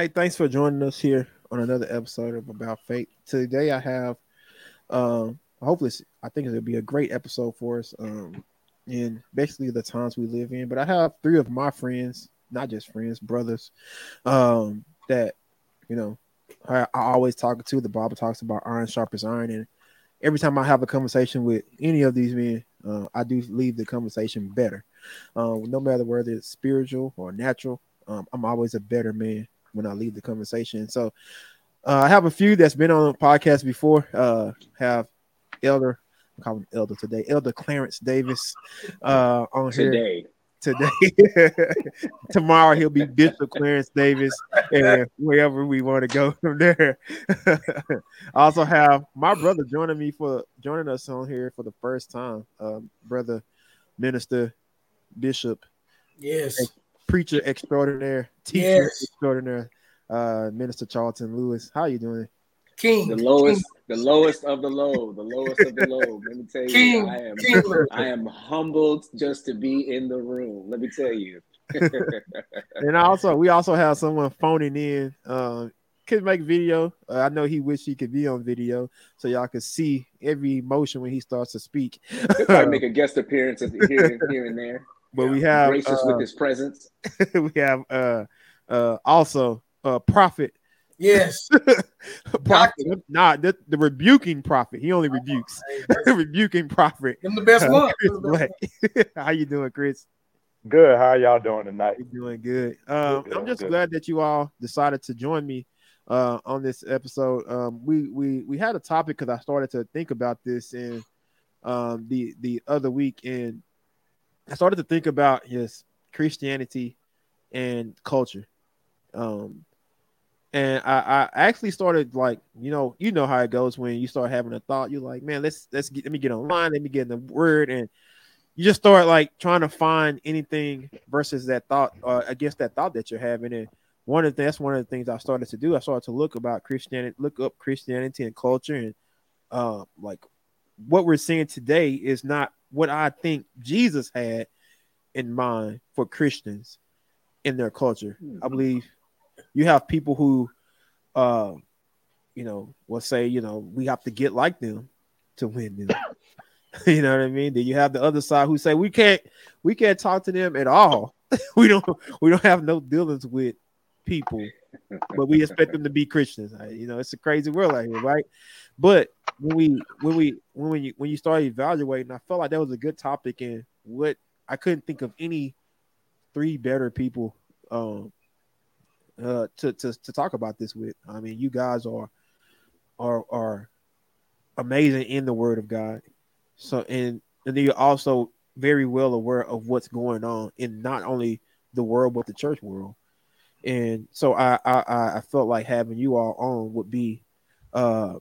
Hey, thanks for joining us here on another episode of About Faith. Today I have um hopefully I think it'll be a great episode for us. Um in basically the times we live in. But I have three of my friends, not just friends, brothers, um, that you know I, I always talk to. The Bible talks about iron sharpens iron, and every time I have a conversation with any of these men, uh, I do leave the conversation better. Um, no matter whether it's spiritual or natural, um, I'm always a better man when I leave the conversation. So uh, I have a few that's been on the podcast before. Uh, have Elder, I'm calling him Elder today, Elder Clarence Davis uh, on today. here today. Tomorrow he'll be Bishop Clarence Davis, and wherever we want to go from there. I also have my brother joining me for joining us on here for the first time. Um, brother, minister, bishop, yes, preacher extraordinaire, teacher yes. extraordinaire, uh, Minister Charlton Lewis. How you doing? King, the lowest, King. the lowest of the low, the lowest of the low. Let me tell you, King. I am, King. I am humbled just to be in the room. Let me tell you. and also, we also have someone phoning in. Uh, could make video. Uh, I know he wish he could be on video so y'all could see every emotion when he starts to speak. He'll probably make a guest appearance here, here and there. But yeah. we have gracious uh, with his presence. we have uh uh also uh prophet Yes. prophet. Nah, the, the rebuking prophet. He only rebukes. The rebuking prophet. I'm the best one. How you doing, Chris? Good. How y'all doing tonight? You're doing good. Um, good, I'm just good. glad that you all decided to join me uh, on this episode. Um, we we we had a topic because I started to think about this in um, the the other week, and I started to think about yes Christianity and culture. Um, and I, I actually started like you know you know how it goes when you start having a thought. You're like man let's let's get let me get online. Let me get in the word. And you just start like trying to find anything versus that thought uh, against that thought that you're having. And one of the, that's one of the things I started to do. I started to look about Christianity look up Christianity and culture. And uh, like what we're seeing today is not what I think Jesus had in mind for Christians in their culture. I mm-hmm. believe you have people who uh you know will say you know we have to get like them to win them. You know what i mean? Then you have the other side who say we can't we can't talk to them at all. We don't we don't have no dealings with people but we expect them to be christians. You know it's a crazy world out here right but when we when we when you when you start evaluating i felt like that was a good topic and what i couldn't think of any three better people um uh, to, to to talk about this with. I mean, you guys are are are amazing in the Word of God. So and and you're also very well aware of what's going on in not only the world but the church world. And so I I, I felt like having you all on would be uh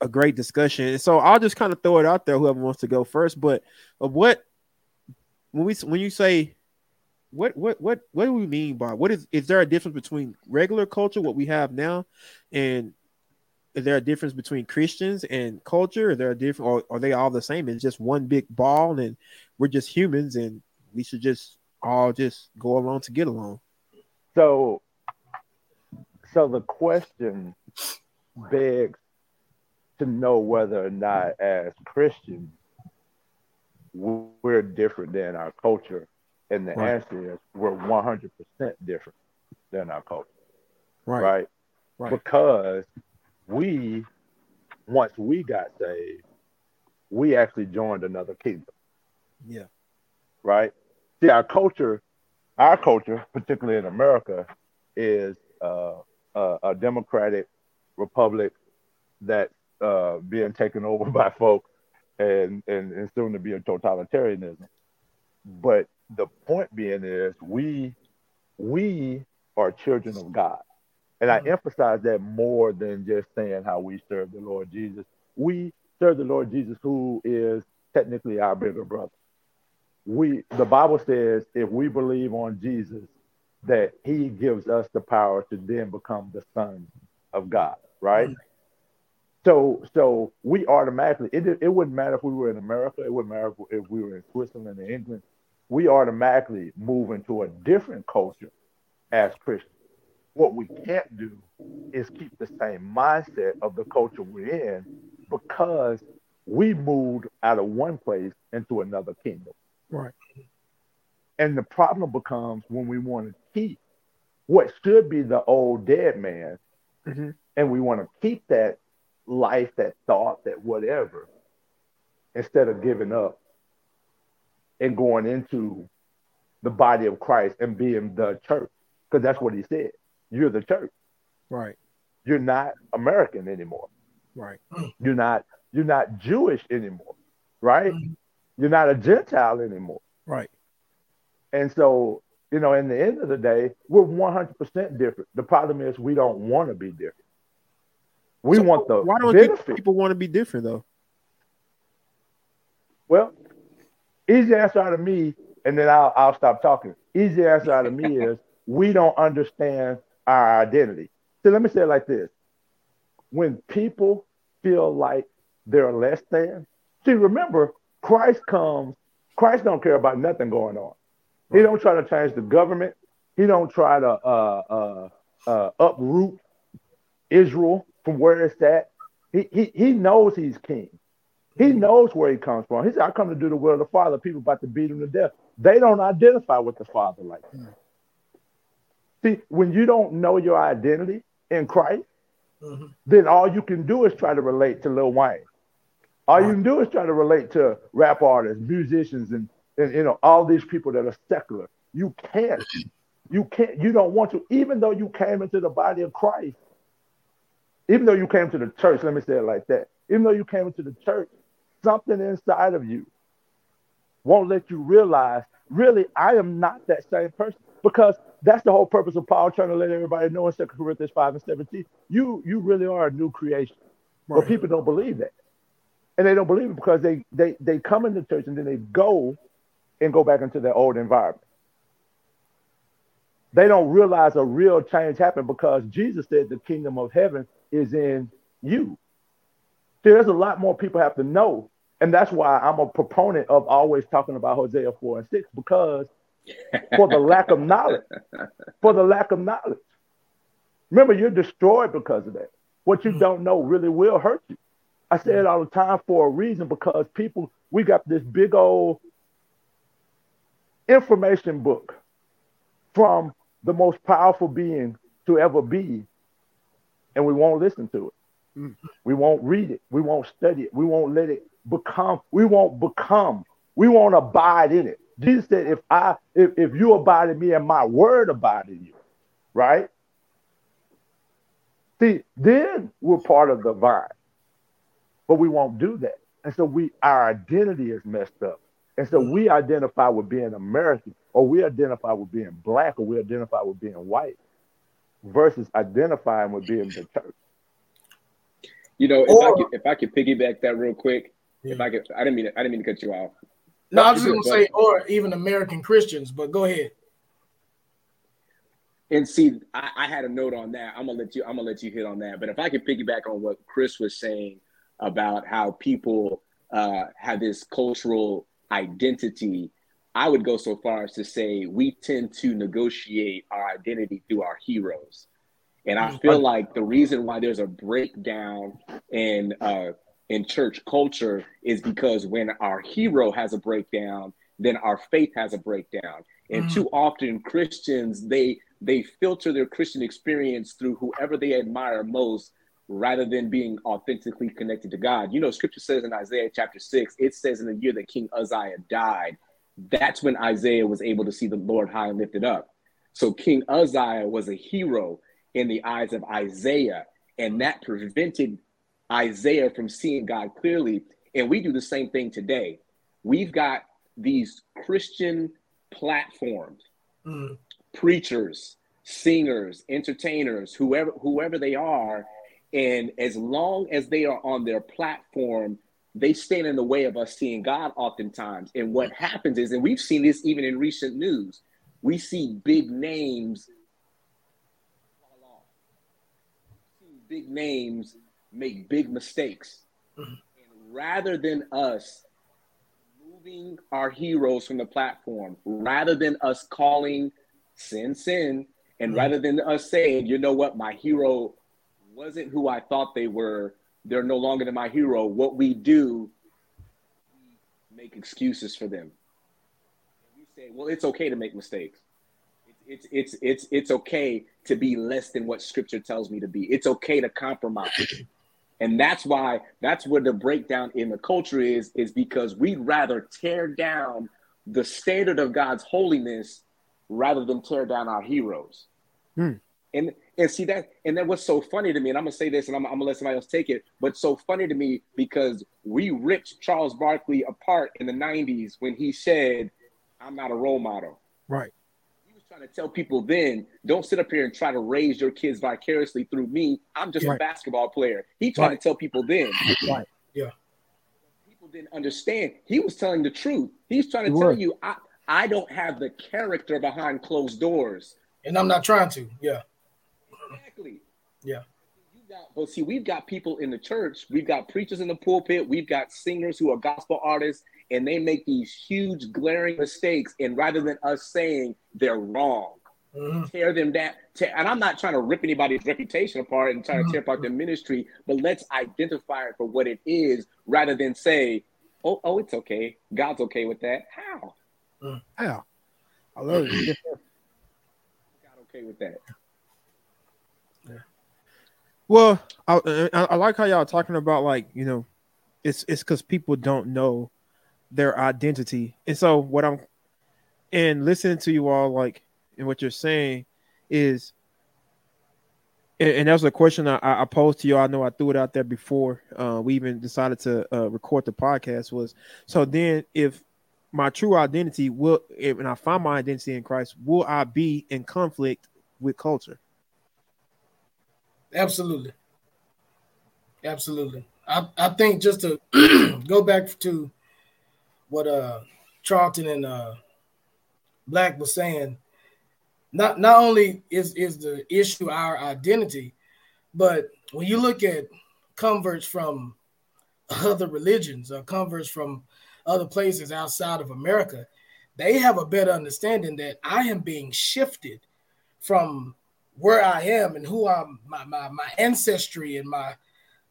a great discussion. And so I'll just kind of throw it out there, whoever wants to go first. But what when we when you say what what what what do we mean by what is is there a difference between regular culture what we have now and is there a difference between christians and culture there a different or are they all the same it's just one big ball and we're just humans and we should just all just go along to get along so so the question begs to know whether or not as christians we're different than our culture and the right. answer is we're 100% different than our culture. Right. right. Right. Because we, once we got saved, we actually joined another kingdom. Yeah. Right. See, our culture, our culture, particularly in America, is uh, a, a democratic republic that's uh, being taken over by folks and, and, and soon to be a totalitarianism. But the point being is we we are children of God. And I mm-hmm. emphasize that more than just saying how we serve the Lord Jesus. We serve the Lord Jesus, who is technically our bigger brother. We the Bible says if we believe on Jesus, that he gives us the power to then become the sons of God, right? Mm-hmm. So so we automatically it, it wouldn't matter if we were in America, it wouldn't matter if, we were in Switzerland or England, we automatically move into a different culture as Christians. What we can't do is keep the same mindset of the culture we're in because we moved out of one place into another kingdom. Right. And the problem becomes when we want to keep what should be the old dead man, Mhm. and we want to keep that life, that thought, that whatever, instead of giving up and going into the body of Christ and being the church. Because that's what he said. You're the church. Right. You're not American anymore. Right. You're not you're not Jewish anymore, right? Mhm. You're not a Gentile anymore. Right. And so, you know, in the end of the day, we're 100% different. The problem is we don't want to be different. We So want the Why don't benefit. people want to be different though? Well, easy answer out of me, and then I'll, I'll stop talking. Easy answer out of me is we don't understand our identity. So let me say it like this. When people feel like they're less than, see, remember, Christ comes, Christ don't care about nothing going on. He don't try to change the government. He don't try to uh, uh, uh, uproot Israel from where it's at. He, he, he knows he's king. He mm-hmm. knows where he comes from. He said, I come to do the will of the Father. People about to beat him to death. They don't identify with the Father like that. Mm-hmm. See, when you don't know your identity in Christ, Mhm. then all you can do is try to relate to Lil Wayne. All you can do is try to relate to rap artists, musicians, and, and you know all these people that are secular. You can't. Mm-hmm. You can't. You don't want to. Even though you came into the body of Christ, even though you came to the church. Let me say it like that. Even though you came into the church, something inside of you won't let you realize. Really, I am not that same person because that's the whole purpose of Paul trying to let everybody know in 2 Corinthians 5 and 17. You you really are a new creation. But people don't believe that. And they don't believe it because they they they come into church and then they go and go back into their old environment. They don't realize a real change happened because Jesus said the kingdom of heaven is in you. There's a lot more people have to know. And that's why I'm a proponent of always talking about Hosea 4 and 6, because for the lack of knowledge, for the lack of knowledge. Remember, you're destroyed because of that. What you hmm. don't know really will hurt you. I say it hmm. all the time for a reason because people, we got this big old information book from the most powerful being to ever be, and we won't listen to it. Mm. We won't read it. We won't study it. We won't let it become. We won't become. We won't abide in it. Jesus said, "If I, if, if you abide in me, and my word abide in you, right? See, then we're part of the vine, but we won't do that, and so we, our identity is messed up, and so we identify with being American, or we identify with being black, or we identify with being white, versus identifying with being the church. You know, if I could if I could piggyback that real quick, if I could, I didn't mean to, I didn't mean to cut you off. No, I was just gonna did, say, or even American Christians, but go ahead. And see, I, I had a note on that. I'm gonna let you. I'm gonna let you hit on that. But if I could piggyback on what Chris was saying about how people uh, have this cultural identity, I would go so far as to say we tend to negotiate our identity through our heroes, and I feel like the reason why there's a breakdown in uh, in church culture is because when our hero has a breakdown, then our faith has a breakdown. And Mhm. too often Christians they they filter their Christian experience through whoever they admire most rather than being authentically connected to God. You know, scripture says in Isaiah chapter 6, it says in the year that King Uzziah died, that's when Isaiah was able to see the Lord high and lifted up. So King Uzziah was a hero in the eyes of Isaiah, and that prevented Isaiah from seeing God clearly. And we do the same thing today. We've got these Christian platforms Mm. preachers, singers, entertainers, whoever whoever they are, and as long as they are on their platform, they stand in the way of us seeing God oftentimes. And what happens is, and we've seen this even in recent news, we see big names big names make big mistakes. Mhm. And rather than us moving our heroes from the platform, rather than us calling sin sin And mm-hmm. rather than us saying, you know what, my hero wasn't who I thought they were, they're no longer than my hero. What we do, we make excuses for them. We say, well, it's okay to make mistakes. It's it's it's it's okay to be less than what Scripture tells me to be. It's okay to compromise. And that's why that's where the breakdown in the culture is, is because we'd rather tear down the standard of God's holiness rather than tear down our heroes. Hmm. And and see that, and then what's so funny to me, and I'm gonna say this, and I'm, I'm, gonna let somebody else take it, but so funny to me because we ripped Charles Barkley apart in the '90s when he said, "I'm not a role model." Right. He was trying to tell people then, don't sit up here and try to raise your kids vicariously through me. I'm just right. a basketball player. He tried right. to tell people then. Right. Yeah. People didn't understand. He was telling the truth. He's trying to he tell was. you, I, I don't have the character behind closed doors. And I'm not trying to. Yeah. Exactly. Yeah. Got, but see, we've got people in the church, we've got preachers in the pulpit, we've got singers who are gospel artists, and they make these huge glaring mistakes. And rather than us saying they're wrong, mm-hmm. tear them down. Tear, and I'm not trying to rip anybody's reputation apart and trying mm-hmm. to tear apart their ministry, but let's identify it for what it is rather than say, oh, oh, it's okay. God's okay with that. How? Mm. How? I love it. God okay with that. Well, I, I like how y'all talking about like you know, it's it's because people don't know their identity, and so what I'm and listening to you all like and what you're saying is, and, and that was a question I, I posed to you. I know I threw it out there before uh, we even decided to uh, record the podcast. Was so then if my true identity will, if, and I find my identity in Christ, will I be in conflict with culture? Absolutely. Absolutely. I, I think just to go back to what uh Charlton and uh Black was saying, not not only is is the issue our identity, but when you look at converts from other religions or converts from other places outside of America, they have a better understanding that I am being shifted from where I am and who I'm, my, my, my ancestry and my,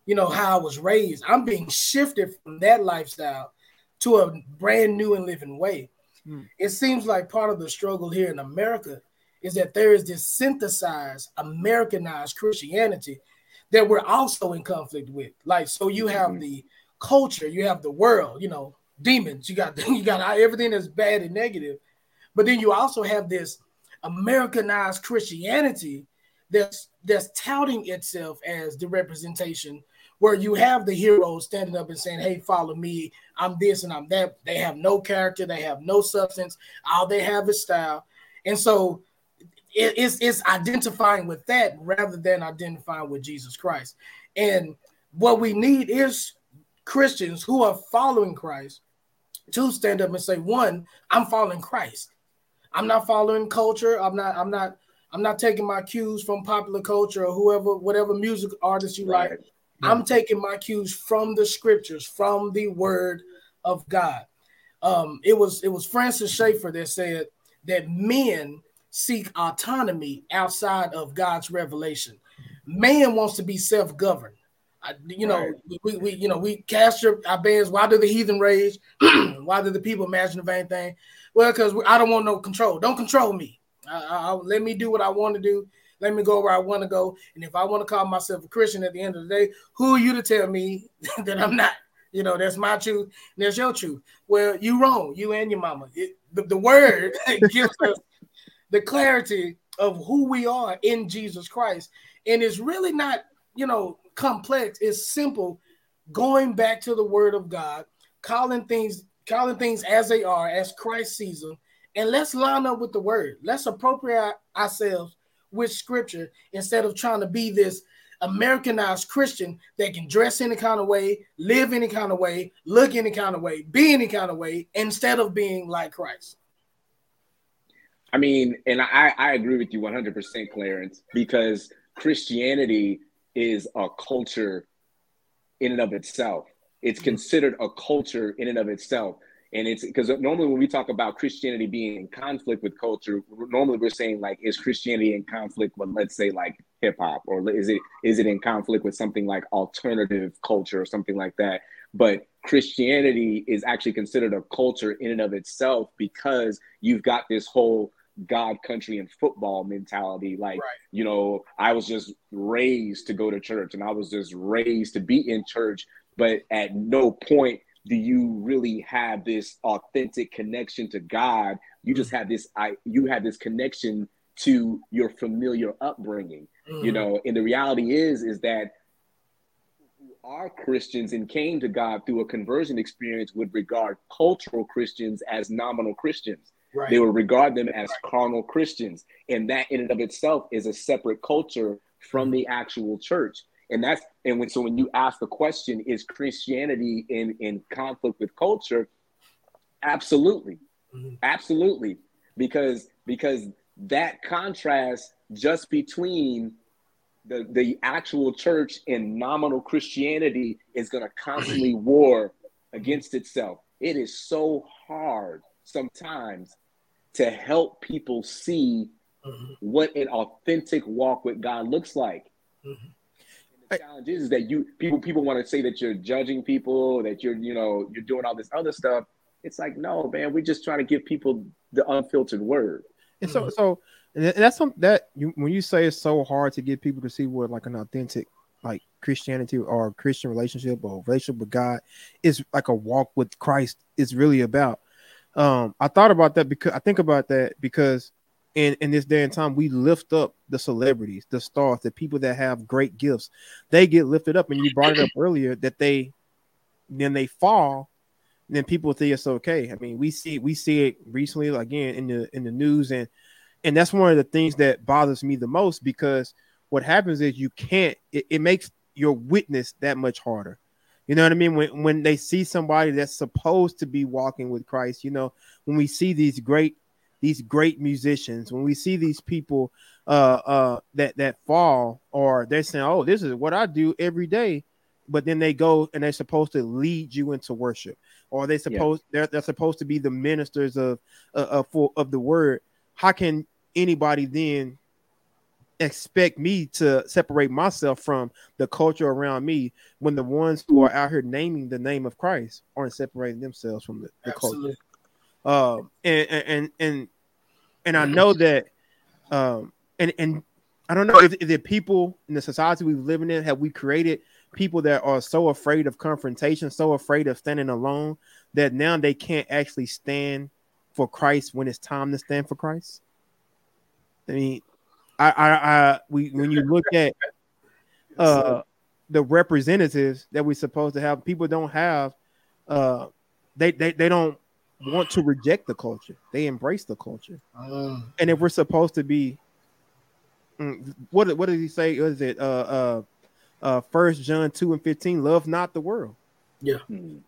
you know, how I was raised. I'm being shifted from that lifestyle to a brand new and living way. Mm. It seems like part of the struggle here in America is that there is this synthesized, Americanized Christianity that we're also in conflict with. Like, so you have mm-hmm. the culture, you have the world, you know, demons, you got you got everything that's bad and negative, but then you also have this Americanized Christianity that's that's touting itself as the representation where you have the heroes standing up and saying, Hey, follow me, I'm this and I'm that. They have no character, they have no substance, all they have is style. And so it, it's, it's identifying with that rather than identifying with Jesus Christ. And what we need is Christians who are following Christ to stand up and say, one, I'm following Christ. I'm not following culture. I'm not. I'm not. I'm not taking my cues from popular culture or whoever, whatever music artist you right. like. Yeah. I'm taking my cues from the scriptures, from the Word of God. Um, it was it was Francis Schaeffer that said that men seek autonomy outside of God's revelation. Man wants to be self-governed. I, you know, right. we, we you know we cast your, our bands. Why do the heathen rage? why do the people imagine the vain thing? Well, because I don't want no control. Don't control me. I, I, let me do what I want to do. Let me go where I want to go. And if I want to call myself a Christian at the end of the day, who are you to tell me that I'm not? You know, that's my truth. That's your truth. Well, you wrong. You and your mama. It, the, the word gives us the clarity of who we are in Jesus Christ. And it's really not, you know, complex. It's simple. Going back to the word of God, calling things calling things as they are, as Christ sees them, and let's line up with the word. Let's appropriate ourselves with scripture instead of trying to be this Americanized Christian that can dress any kind of way, live any kind of way, look any kind of way, be any kind of way, instead of being like Christ. I mean, and I, I agree with you 100%, Clarence, because Christianity is a culture in and of itself. It's considered a culture in and of itself. and it's because normally when we talk about Christianity being in conflict with culture, normally we're saying like, is Christianity in conflict with, let's say, like hip hop, or is it is it in conflict with something like alternative culture or something like that? But Christianity is actually considered a culture in and of itself because you've got this whole God, country, and football mentality. Like, right. you know, I was just raised to go to church and I was just raised to be in church, but at no point do you really have this authentic connection to God. You just have this I you have this connection to your familiar upbringing. Mm-hmm. You know, and the reality is is that are Christians and came to God through a conversion experience would regard cultural Christians as nominal Christians. Right. They would regard them as right. carnal Christians. And that in and of itself is a separate culture from the actual church. And that's and when so when you ask the question, is Christianity in, in conflict with culture? Absolutely. Mm-hmm. Absolutely. Because because that contrast just between the, the actual church and nominal Christianity is going to constantly war against itself. It is so hard sometimes to help people see mm-hmm. what an authentic walk with God looks like. Mm-hmm. The challenge is, is that you people people want to say that you're judging people, that you're you know you're doing all this other stuff. It's like no, man, we're just trying to give people the unfiltered word. And so so and that's something that you when you say it's so hard to get people to see what like an authentic like Christianity or Christian relationship or relationship with God is like a walk with Christ is really about. Um, I thought about that because I think about that because in in this day and time we lift up the celebrities, the stars, the people that have great gifts. They get lifted up, and you brought it up earlier that they then they fall then people think it's okay. I mean, we see we see it recently again in the in the news and and that's one of the things that bothers me the most because what happens is you can't it, it, makes your witness that much harder you know what i mean when when they see somebody that's supposed to be walking with christ you know when we see these great these great musicians when we see these people uh uh that that fall or they're saying oh this is what i do every day but then they go and they're supposed to lead you into worship or they supposed yeah. they're, they're supposed to be the ministers of uh, of, of the word how can anybody then expect me to separate myself from the culture around me when the ones who are out here naming the name of Christ aren't separating themselves from the, the culture? Uh, and and and and I know that, um, and and I don't know if, if the people in the society we live in have we created people that are so afraid of confrontation, so afraid of standing alone that now they can't actually stand for Christ when it's time to stand for Christ? I mean, I, I, I we when you look at uh the representatives that we're supposed to have, people don't have uh they they, they don't want to reject the culture. They embrace the culture. Um, and if we're supposed to be mm, what what did he say? What is it? Uh uh uh first John 2 and 15, love not the world. Yeah.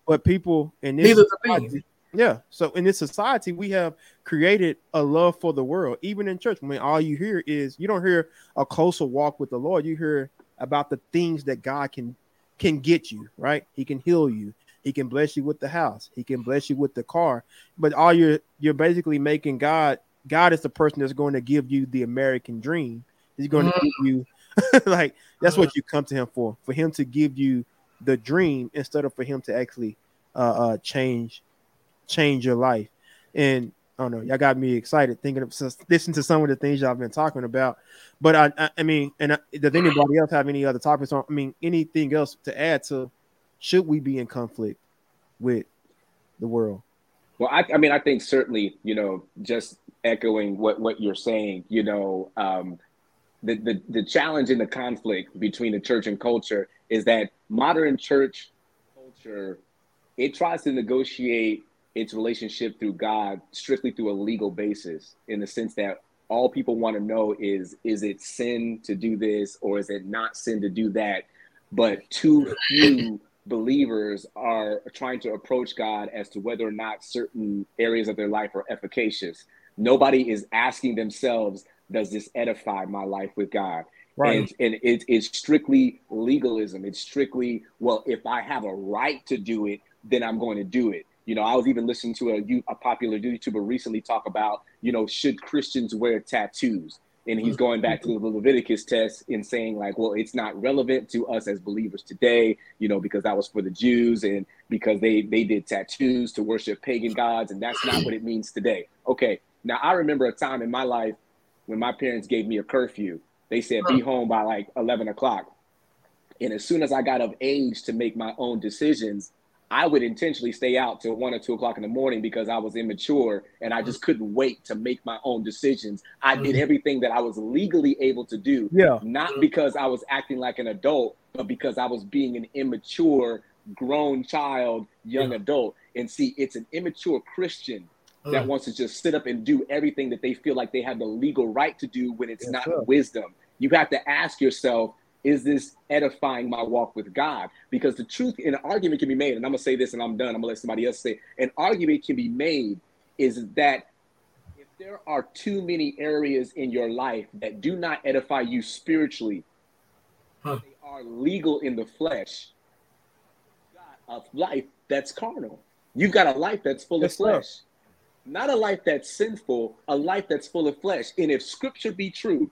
But people in this Neither society, yeah. So in this society, we have created a love for the world, even in church. I mean, all you hear is you don't hear a closer walk with the Lord. You hear about the things that God can can get you, right? He can heal you. He can bless you with the house. He can bless you with the car. But all you're you're basically making God God is the person that's going to give you the American dream. He's going mm-hmm. to give you like that's what you come to him for, for him to give you the dream instead of for him to actually uh, uh change change your life. And I don't know, y'all got me excited thinking of listening to some of the things y'all been talking about. But I, I, I mean, and I, does anybody else have any other topics on? I mean, anything else to add to? Should we be in conflict with the world? Well, I, I mean, I think certainly, you know, just echoing what what you're saying, you know, um, the, the the challenge in the conflict between the church and culture is that modern church culture it tries to negotiate its relationship through God strictly through a legal basis, in the sense that all people want to know is is it sin to do this or is it not sin to do that? But too few believers are trying to approach God as to whether or not certain areas of their life are efficacious. Nobody is asking themselves, does this edify my life with God? Right. And, and it, it's strictly legalism. It's strictly, well, if I have a right to do it, then I'm going to do it You know, I was even listening to a, a popular YouTuber recently talk about, you know, should Christians wear tattoos? And he's going back to the Leviticus test and saying, like, well, it's not relevant to us as believers today, you know, because that was for the Jews and because they they did tattoos to worship pagan gods, and that's not what it means today. Okay, now I remember a time in my life when my parents gave me a curfew. They said be home by like eleven o'clock, and as soon as I got of age to make my own decisions, I would intentionally stay out till one or two o'clock in the morning because I was immature and I just couldn't wait to make my own decisions. I did mm-hmm. everything that I was legally able to do, yeah. not because I was acting like an adult, but because I was being an immature, grown child, young yeah. adult. And see, it's an immature Christian that mm. wants to just sit up and do everything that they feel like they have the legal right to do when it's yes, not sir. wisdom. You have to ask yourself, is this edifying my walk with God? Because the truth, an argument can be made, and I'm gonna say this and I'm done. I'm gonna let somebody else say. An argument can be made is that if there are too many areas in your life that do not edify you spiritually, huh. they are legal in the flesh. A life that's carnal. You've got a life that's full of flesh. Not a life that's sinful, a life that's full of flesh. And if scripture be true,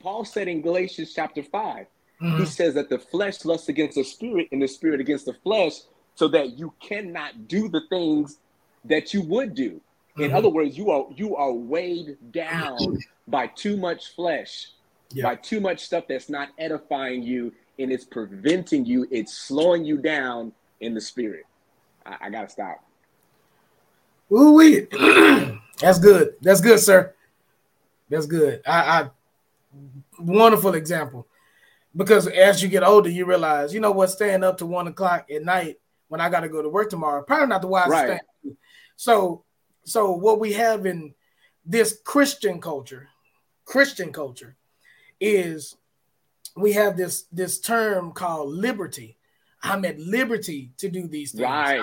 Paul said in Galatians chapter 5, Mm-hmm. He says that the flesh lusts against the spirit and the spirit against the flesh, so that you cannot do the things that you would do. In mm-hmm. other words, you are you are weighed down by too much flesh, yeah. by too much stuff that's not edifying you, and it's preventing you, it's slowing you down in the spirit. I, I gotta stop. Ooh, we that's good. That's good, sir. That's good. I, I wonderful example because as you get older, you realize, you know what, staying up to one o'clock at night when I got to go to work tomorrow, probably not the wisest right. thing. So, so what we have in this Christian culture, Christian culture, is we have this this term called liberty. I'm at liberty to do these things. Right.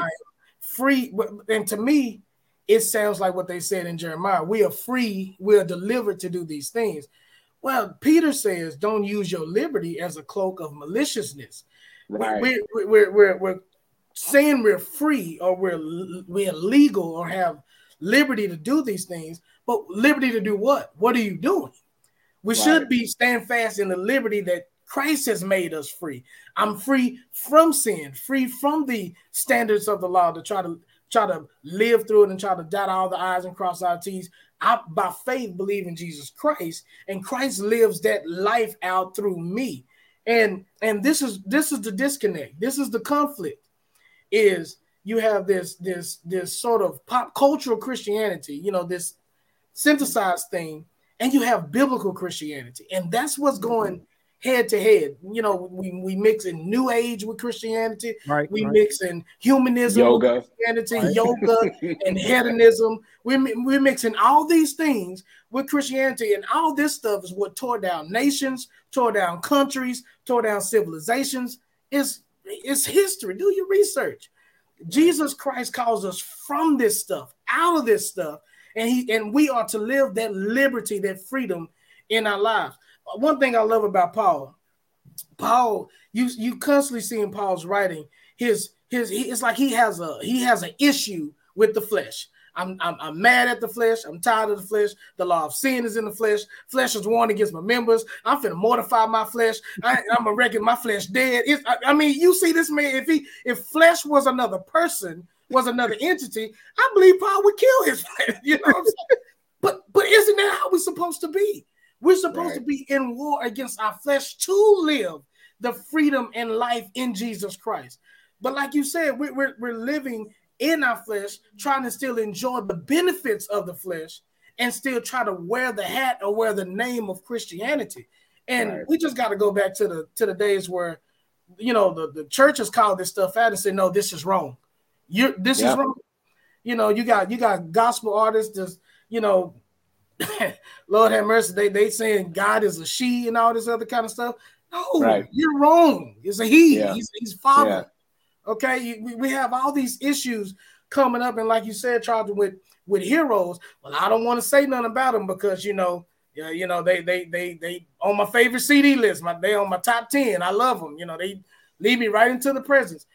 free, and to me, it sounds like what they said in Jeremiah. We are free. We are delivered to do these things. Well, Peter says, don't use your liberty as a cloak of maliciousness. Right. We're, we're, we're, we're saying we're free or we're, we're legal or have liberty to do these things, but liberty to do what? What are you doing? We right. should be stand fast in the liberty that Christ has made us free. I'm free from sin, free from the standards of the law to try to try to live through it and try to dot all the I's and cross our T's. I by faith believe in Jesus Christ, and Christ lives that life out through me. And and this is this is the disconnect. This is the conflict. Is you have this this this sort of pop cultural Christianity, you know, this synthesized thing, and you have biblical Christianity, and that's what's going head to head. You know, we, we mix in New Age with Christianity. Right. We right. mix in humanism, yoga, Christianity, right. yoga, and hedonism. We, we're mixing all these things with Christianity, and all this stuff is what tore down nations, tore down countries, tore down civilizations. It's it's history. Do your research. Jesus Christ calls us from this stuff, out of this stuff, and he and we are to live that liberty, that freedom in our lives one thing I love about Paul, Paul, you you constantly see in Paul's writing his his he, it's like he has a he has an issue with the flesh. I'm, I'm, I'm mad at the flesh. I'm tired of the flesh. The law of sin is in the flesh. Flesh is warned against my members. I'm finna mortify my flesh. I, am gonna reckon my flesh dead. I, I, mean, you see this man. If he if flesh was another person, was another entity, I believe Paul would kill his flesh. You know, but but isn't that how we're supposed to be? We're supposed right. to be in war against our flesh to live the freedom and life in Jesus Christ. But like you said, we're, we're, we're living in our flesh, trying to still enjoy the benefits of the flesh and still try to wear the hat or wear the name of Christianity. And right. we just got to go back to the to the days where, you know, the, the churches called this stuff out and said, no, this is wrong. You this yeah. is wrong. You know, you got you got gospel artists just, you know, Lord have mercy, they they saying God is a she and all this other kind of stuff. No, right. you're wrong. It's a he. Yeah. He's, he's father. Yeah. Okay, we, we have all these issues coming up, and like you said, Charles, with with heroes. Well, I don't want to say nothing about them because you know, yeah, you know, they they they they on my favorite CD list. My they on my top ten. I love them. You know, they lead me right into the presence.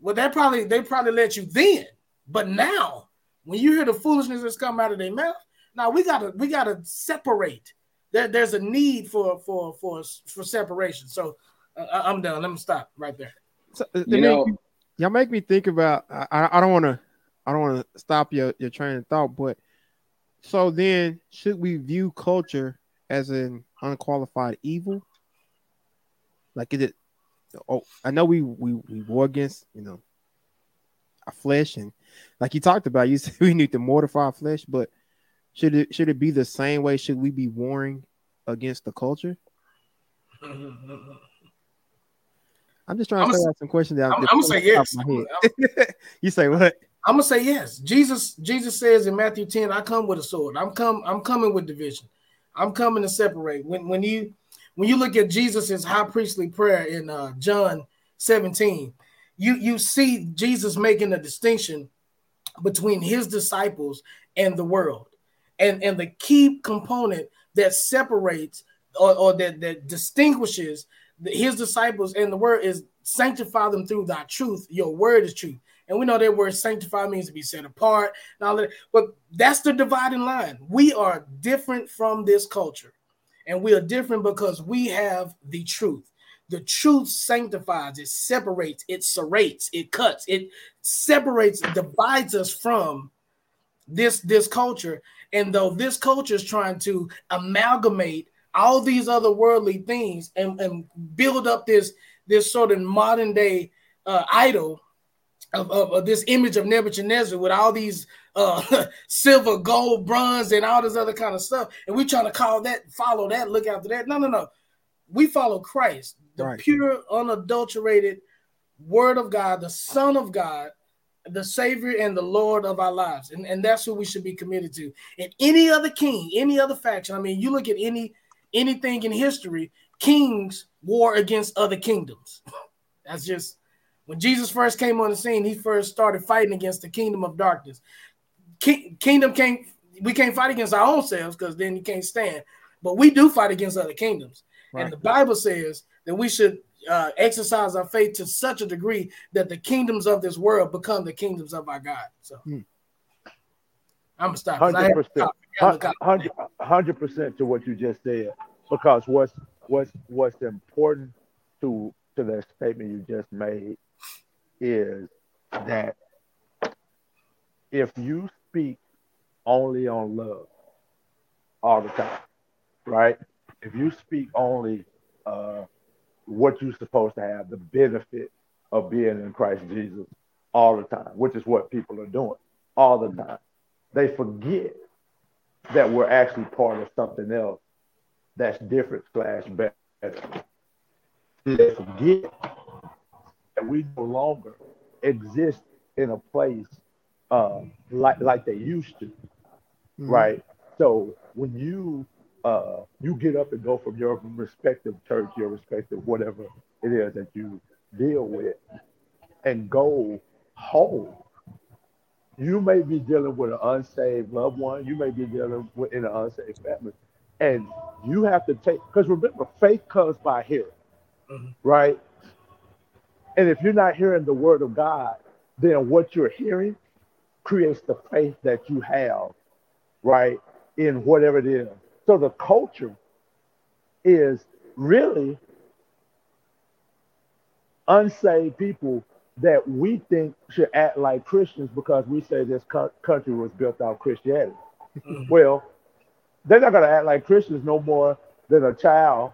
Well, that probably they probably let you then, But now, when you hear the foolishness that's come out of their mouth, now we gotta we gotta separate. There, there's a need for for for for separation. So uh, I'm done. Let me stop right there. So, uh, you know, y'all make me think about. I, I don't want to. I don't want to stop your your train of thought, but so then should we view culture as an unqualified evil? Like is it? Oh, I know we we we war against you know our flesh and like you talked about, you said we need to mortify our flesh, but should it should it be the same way? Should we be warring against the culture? I'm just trying to ask some questions out. I'm, I'm gonna say yes. you say what? I'm gonna say yes. Jesus, Jesus says in Matthew 10, I come with a sword. I'm come, I'm coming with division. I'm coming to separate. When when you when you look at Jesus's high priestly prayer in uh, John 17, you you see Jesus making a distinction between his disciples and the world. And and the key component that separates or, or that, that distinguishes his disciples and the word is sanctify them through thy truth. Your word is truth. And we know that word sanctify means to be set apart. Now, but that's the dividing line. We are different from this culture, and we are different because we have the truth. The truth sanctifies, it separates, it serrates, it cuts, it separates, divides us from this this culture. And though this culture is trying to amalgamate all these other worldly things and, and build up this this sort of modern day uh, idol of, of, of, this image of Nebuchadnezzar with all these uh, silver, gold, bronze, and all this other kind of stuff, and we're trying to call that, follow that, look after that. No, no, no. We follow Christ, the right. pure, unadulterated Word of God, the Son of God, the Savior and the Lord of our lives, and, and that's who we should be committed to. And any other king, any other faction. I mean, you look at any anything in history, kings war against other kingdoms. That's just when Jesus first came on the scene, he first started fighting against the kingdom of darkness. King, kingdom can't we can't fight against our own selves because then you can't stand. But we do fight against other kingdoms. Right. And the Bible says that we should uh, exercise our faith to such a degree that the kingdoms of this world become the kingdoms of our God. So hmm. I'm gonna stop. Hundred percent. Hundred percent to what you just said. Because what's what's what's important to to that statement you just made is that if you speak only on love all the time, right? If you speak only uh, what you're supposed to have, the benefit of being in Christ Jesus all the time, which is what people are doing all the time, they forget that we're actually part of something else that's different slash better. They forget that we no longer exist in a place uh, like like they used to, mm-hmm. right? So when you uh, you get up and go from your respective church, your respective whatever it is that you deal with, and go home, you may be dealing with an unsaved loved one. You may be dealing with in an unsaved family, and you have to take because remember, faith comes by hearing, mm-hmm. right? And if you're not hearing the word of God, then what you're hearing creates the faith that you have, right, in whatever it is. So the culture is really unsaved people that we think should act like Christians because we say this country was built out Christianity. Mm-hmm. Well, they're not going to act like Christians no more than a child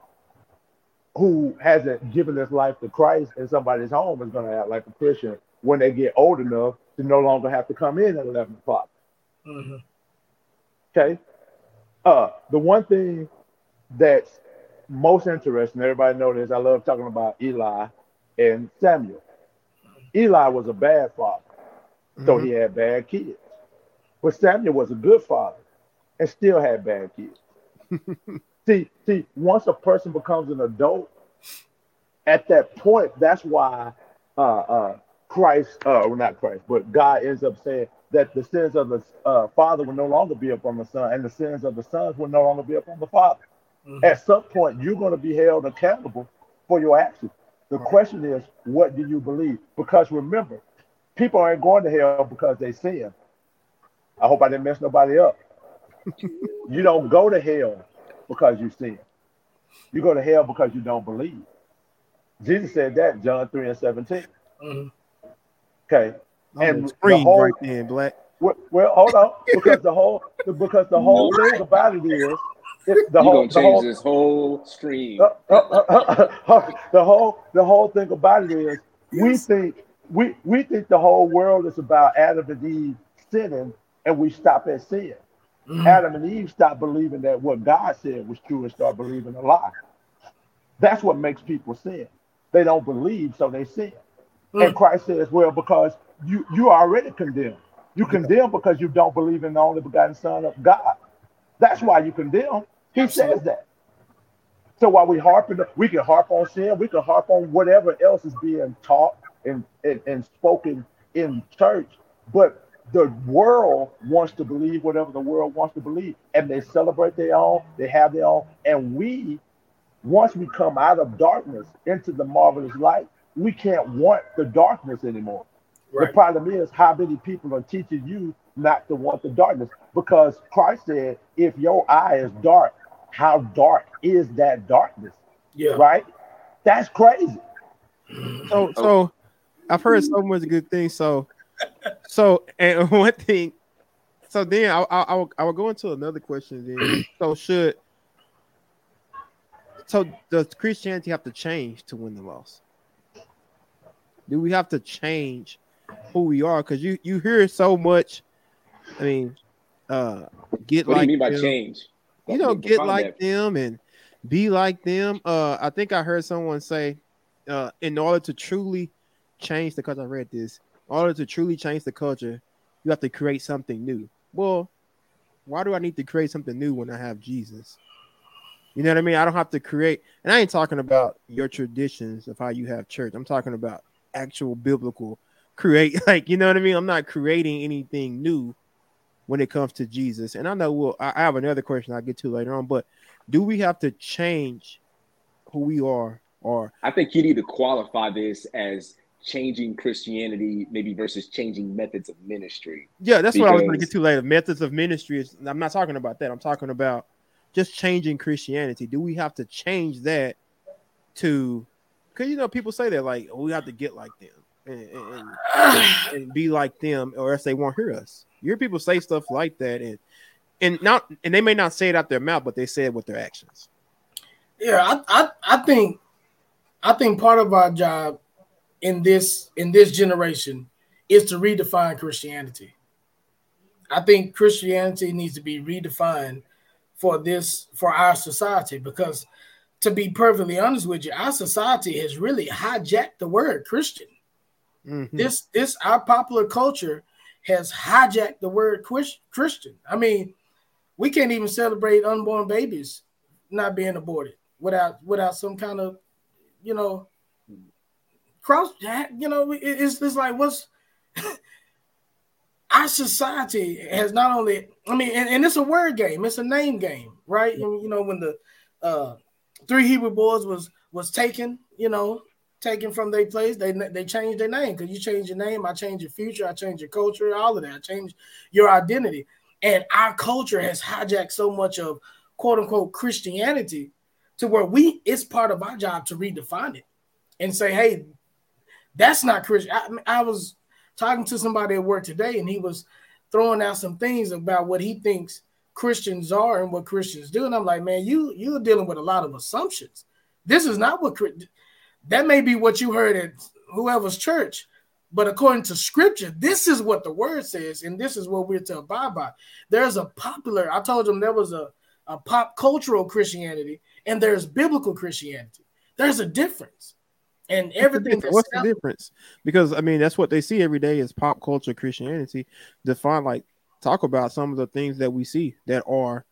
who hasn't given his life to Christ in somebody's home is going to act like a Christian when they get old enough to no longer have to come in at 11 o'clock. Mm-hmm. Okay. Uh, the one thing that's most interesting, everybody knows I love talking about Eli and Samuel. Eli was a bad father, mm-hmm. so he had bad kids. But Samuel was a good father and still had bad kids. See, see, once a person becomes an adult, at that point, that's why uh, uh, Christ, uh, well, not Christ, but God ends up saying that the sins of the uh, father will no longer be upon the son, and the sins of the sons will no longer be upon the father. Mm-hmm. At some point, you're going to be held accountable for your actions. The question is, what do you believe? Because remember, people aren't going to hell because they sin. I hope I didn't mess nobody up. you don't go to hell because you sin. You go to hell because you don't believe. Jesus said that John 3 and 17. Mm-hmm. Okay. And the whole, right there, black. Well, well, hold on, because the whole because the whole thing about it is it, the You're whole, gonna change whole, this whole stream. Uh, uh, uh, the whole the whole thing about it is we think we we think the whole world is about Adam and Eve sinning, and we stop at sin. Mm-hmm. Adam and Eve stop believing that what God said was true and start believing a lie. That's what makes people sin. They don't believe, so they sin. Mm-hmm. And Christ says, "Well, because you you are already condemned. You condemn because you don't believe in the only begotten Son of God. That's why you condemn. He Absolutely. says that. So while we harping, we can harp on sin, we can harp on whatever else is being taught and, and, and spoken in church, but the world wants to believe whatever the world wants to believe, and they celebrate their own, they have their own, and we, once we come out of darkness into the marvelous light, we can't want the darkness anymore. Right. The problem is how many people are teaching you not to want the darkness because Christ said, if your eye is dark, how dark is that darkness? Yeah. Right? That's crazy. So, oh. so I've heard so much good things. So, so, and one thing, so then I, I, I, will, I will go into another question then. So, should, so does Christianity have to change to win the loss? Do we have to change who we are because you you hear so much. I mean, uh, get what like do you mean by change? You know, get like that. them and be like them. Uh, I think I heard someone say, uh, in order to truly change the culture, I read this. In order to truly change the culture, you have to create something new. Well, why do I need to create something new when I have Jesus? You know what I mean? I don't have to create, and I ain't talking about your traditions of how you have church. I'm talking about actual biblical create like you know what I mean. I'm not creating anything new when it comes to Jesus. And I know we'll I have another question I'll get to later on, but do we have to change who we are or I think you need to qualify this as changing Christianity maybe versus changing methods of ministry. Yeah, that's because... what I was going to get to later. Methods of ministry is I'm not talking about that. I'm talking about just changing Christianity. Do we have to change that to because you know people say that like oh, we have to get like them and, and, and, be like them, or else they won't hear us. You hear people say stuff like that, and and not and they may not say it out their mouth, but they say it with their actions. Yeah, I, I, I think I think part of our job in this in this generation is to redefine Christianity. I think Christianity needs to be redefined for this for our society because to be perfectly honest with you, our society has really hijacked the word Christian. Mm-hmm. This this our popular culture has hijacked the word Christian. I mean, we can't even celebrate unborn babies not being aborted without without some kind of you know cross you know it's, it's like what's our society has not only i mean and, and, it's a word game it's a name game right and, you know when the uh three hebrew boys was was taken you know taken from their place. They they changed their name because you change your name, I change your future, I change your culture, all of that. I change your identity. And our culture has hijacked so much of quote unquote Christianity to where we it's part of our job to redefine it and say, hey, that's not Christian. I, I was talking to somebody at work today, and he was throwing out some things about what he thinks Christians are and what Christians do. And I'm like, man, you you're dealing with a lot of assumptions. This is not what that may be what you heard at whoever's church, but according to scripture, this is what the word says, and this is what we're to abide by. There's a popular, I told them there was a, a pop cultural Christianity, and there's biblical Christianity. There's a difference. And everything. What's the difference? Because I mean, that's what they see every day is pop culture Christianity. Define like talk about some of the things that we see that are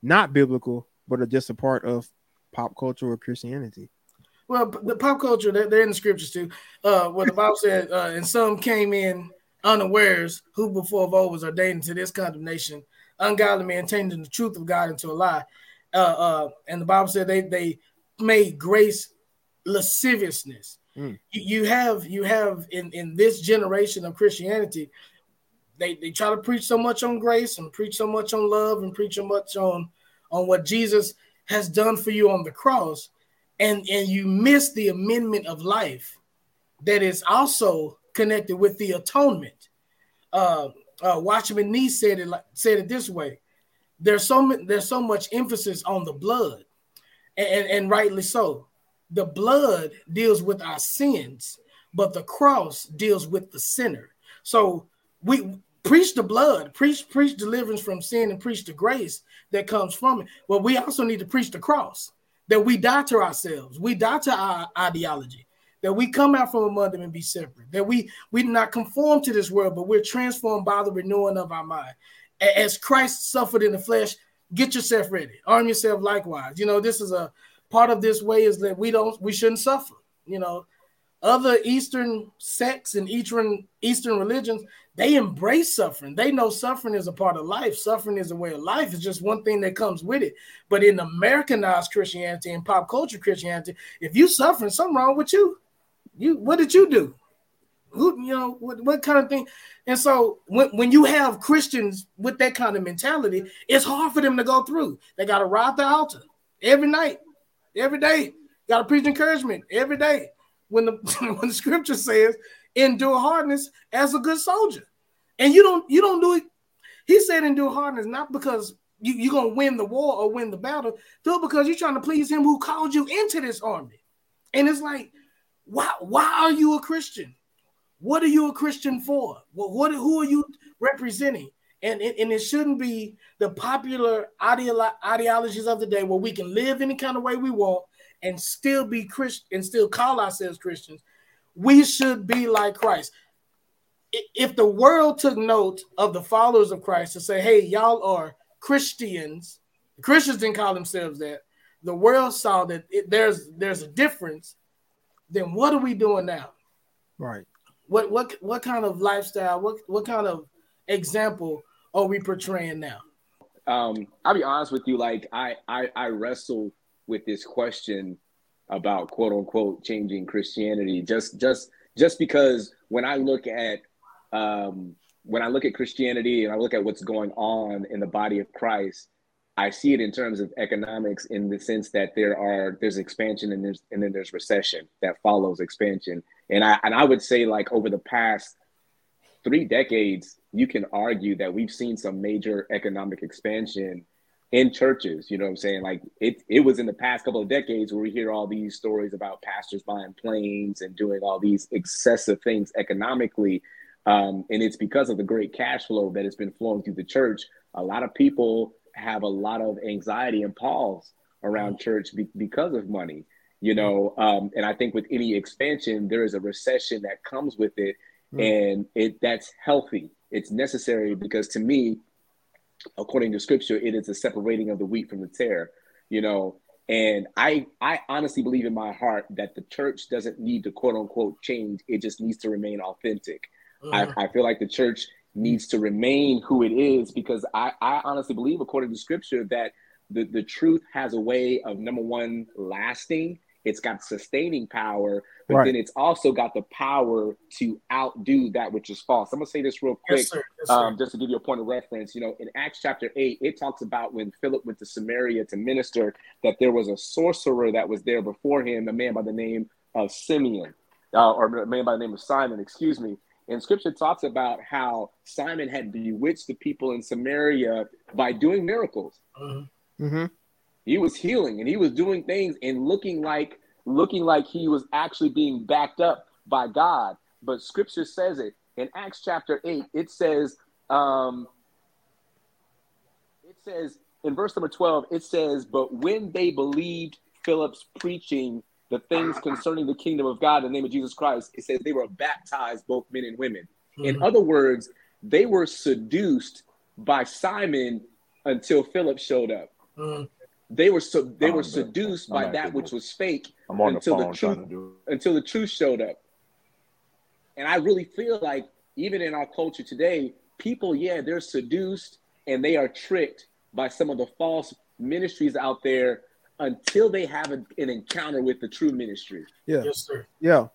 not biblical, but are just a part of pop culture or Christianity. Well, the pop culture, they're, they're in the scriptures too. Uh, what the Bible said, uh, and some came in unawares, who before of old was ordained to this condemnation, ungodly men changing the truth of God into a lie. Uh, uh, and the Bible said they they made grace lasciviousness. Mm. You, you have you have in in this generation of Christianity, they they try to preach so much on grace and preach so much on love and preach so much on on what Jesus has done for you on the cross, and and you miss the amendment of life that is also connected with the atonement. Uh, uh, Watchman Nee said it said it this way: there's so there's so much emphasis on the blood, and, and, and rightly so. The blood deals with our sins, but the cross deals with the sinner. So we preach the blood, preach preach deliverance from sin, and preach the grace that comes from it. But we also need to preach the cross that we die to ourselves, we die to our ideology, that we come out from among them and be separate, that we we not conform to this world, but we're transformed by the renewing of our mind. As Christ suffered in the flesh, get yourself ready, arm yourself likewise. You know, this is a part of this way is that we don't we shouldn't suffer. You know, other Eastern sects and Eastern Eastern religions, they embrace suffering. They know suffering is a part of life. Suffering is a way of life. It's just one thing that comes with it. But in Americanized Christianity and pop culture Christianity, if you suffering, something wrong with you. You what did you do? Who you know what, what kind of thing? And so when, when you have Christians with that kind of mentality, it's hard for them to go through. They got to ride the altar every night, every day. Got to preach encouragement every day. When the when the scripture says, "Endure hardness as a good soldier," and you don't you don't do it. He said, "Endure hardness," not because you, you're gonna win the war or win the battle, do it because you're trying to please Him who called you into this army. And it's like why, why are you a Christian? What are you a Christian for? Well, what who are you representing? And, and it shouldn't be the popular ideolo- ideologies of the day where we can live any kind of way we want and still be Christian and still call ourselves Christians. We should be like Christ. If the world took note of the followers of Christ to say, hey, y'all are Christians, Christians didn't call themselves that. The world saw that it, there's there's a difference then what are we doing now? Right. What what what kind of lifestyle? What what kind of example are we portraying now? Um, I'll be honest with you. Like I I, I wrestle with this question about quote unquote changing Christianity. Just just just because when I look at um, when I look at Christianity and I look at what's going on in the body of Christ, I see it in terms of economics in the sense that there are there's expansion and there's and then there's recession that follows expansion. And I and I would say like over the past three decades, you can argue that we've seen some major economic expansion in churches. You know what I'm saying? Like it it was in the past couple of decades where we hear all these stories about pastors buying planes and doing all these excessive things economically. Um, and it's because of the great cash flow that has been flowing through the church. A lot of people have a lot of anxiety and pause around mm. church be- because of money you know um, and i think with any expansion there is a recession that comes with it mm. and it that's healthy it's necessary because to me according to scripture it is a separating of the wheat from the tare you know and i i honestly believe in my heart that the church doesn't need to quote unquote change it just needs to remain authentic mm. I, I feel like the church needs to remain who it is because I, I honestly believe, according to scripture, that the, the truth has a way of number one, lasting. It's got sustaining power, but right. then it's also got the power to outdo that which is false. I'm gonna say this real quick, yes, sir. Yes, um, just to give you a point of reference. You know, in Acts chapter eight, it talks about when Philip went to Samaria to minister, that there was a sorcerer that was there before him, a man by the name of Simeon, uh, or a man by the name of Simon, excuse me. And scripture talks about how Simon had bewitched the people in Samaria by doing miracles. Mm-hmm. mm-hmm. He was healing and he was doing things and looking like looking like he was actually being backed up by God. But scripture says it in Acts chapter 8, it says, um, it says in verse number 12, it says, But when they believed Philip's preaching the things concerning the kingdom of God in the name of Jesus Christ, it says they were baptized, both men and women. Mm-hmm. In other words, they were seduced by Simon until Philip showed up. Mm-hmm. They were so they were seduced by that which was fake until the, the truth until the truth showed up. And I really feel like even in our culture today, people, yeah, they're seduced and they are tricked by some of the false ministries out there until they have a, an encounter with the true ministry. Yeah. Yes, sir. Yeah.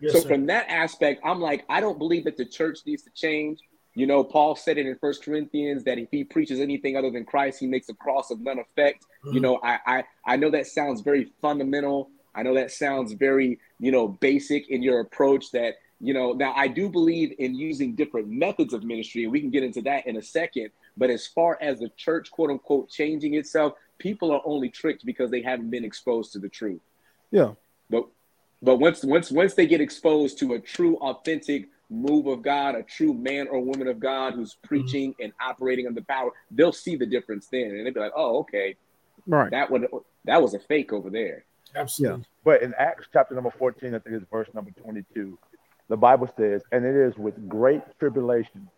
Yes, so sir. from that aspect, I'm like, I don't believe that the church needs to change. You know, Paul said it in First Corinthians that if he preaches anything other than Christ, he makes a cross of none effect. Mm-hmm. You know, I, I I know that sounds very fundamental. I know that sounds very, you know, basic in your approach that, you know, now I do believe in using different methods of ministry, and we can get into that in a second. But as far as the church, quote unquote, changing itself, people are only tricked because they haven't been exposed to the truth. Yeah. But but once once once they get exposed to a true, authentic move of God, a true man or woman of God who's mm-hmm. preaching mm-hmm. and operating under power, they'll see the difference then, and they'll be like, "Oh, okay, right, that one that was a fake over there." Absolutely. Yeah. But in Acts chapter number fourteen, I think it's verse number twenty-two, the Bible says, "And it is with great tribulation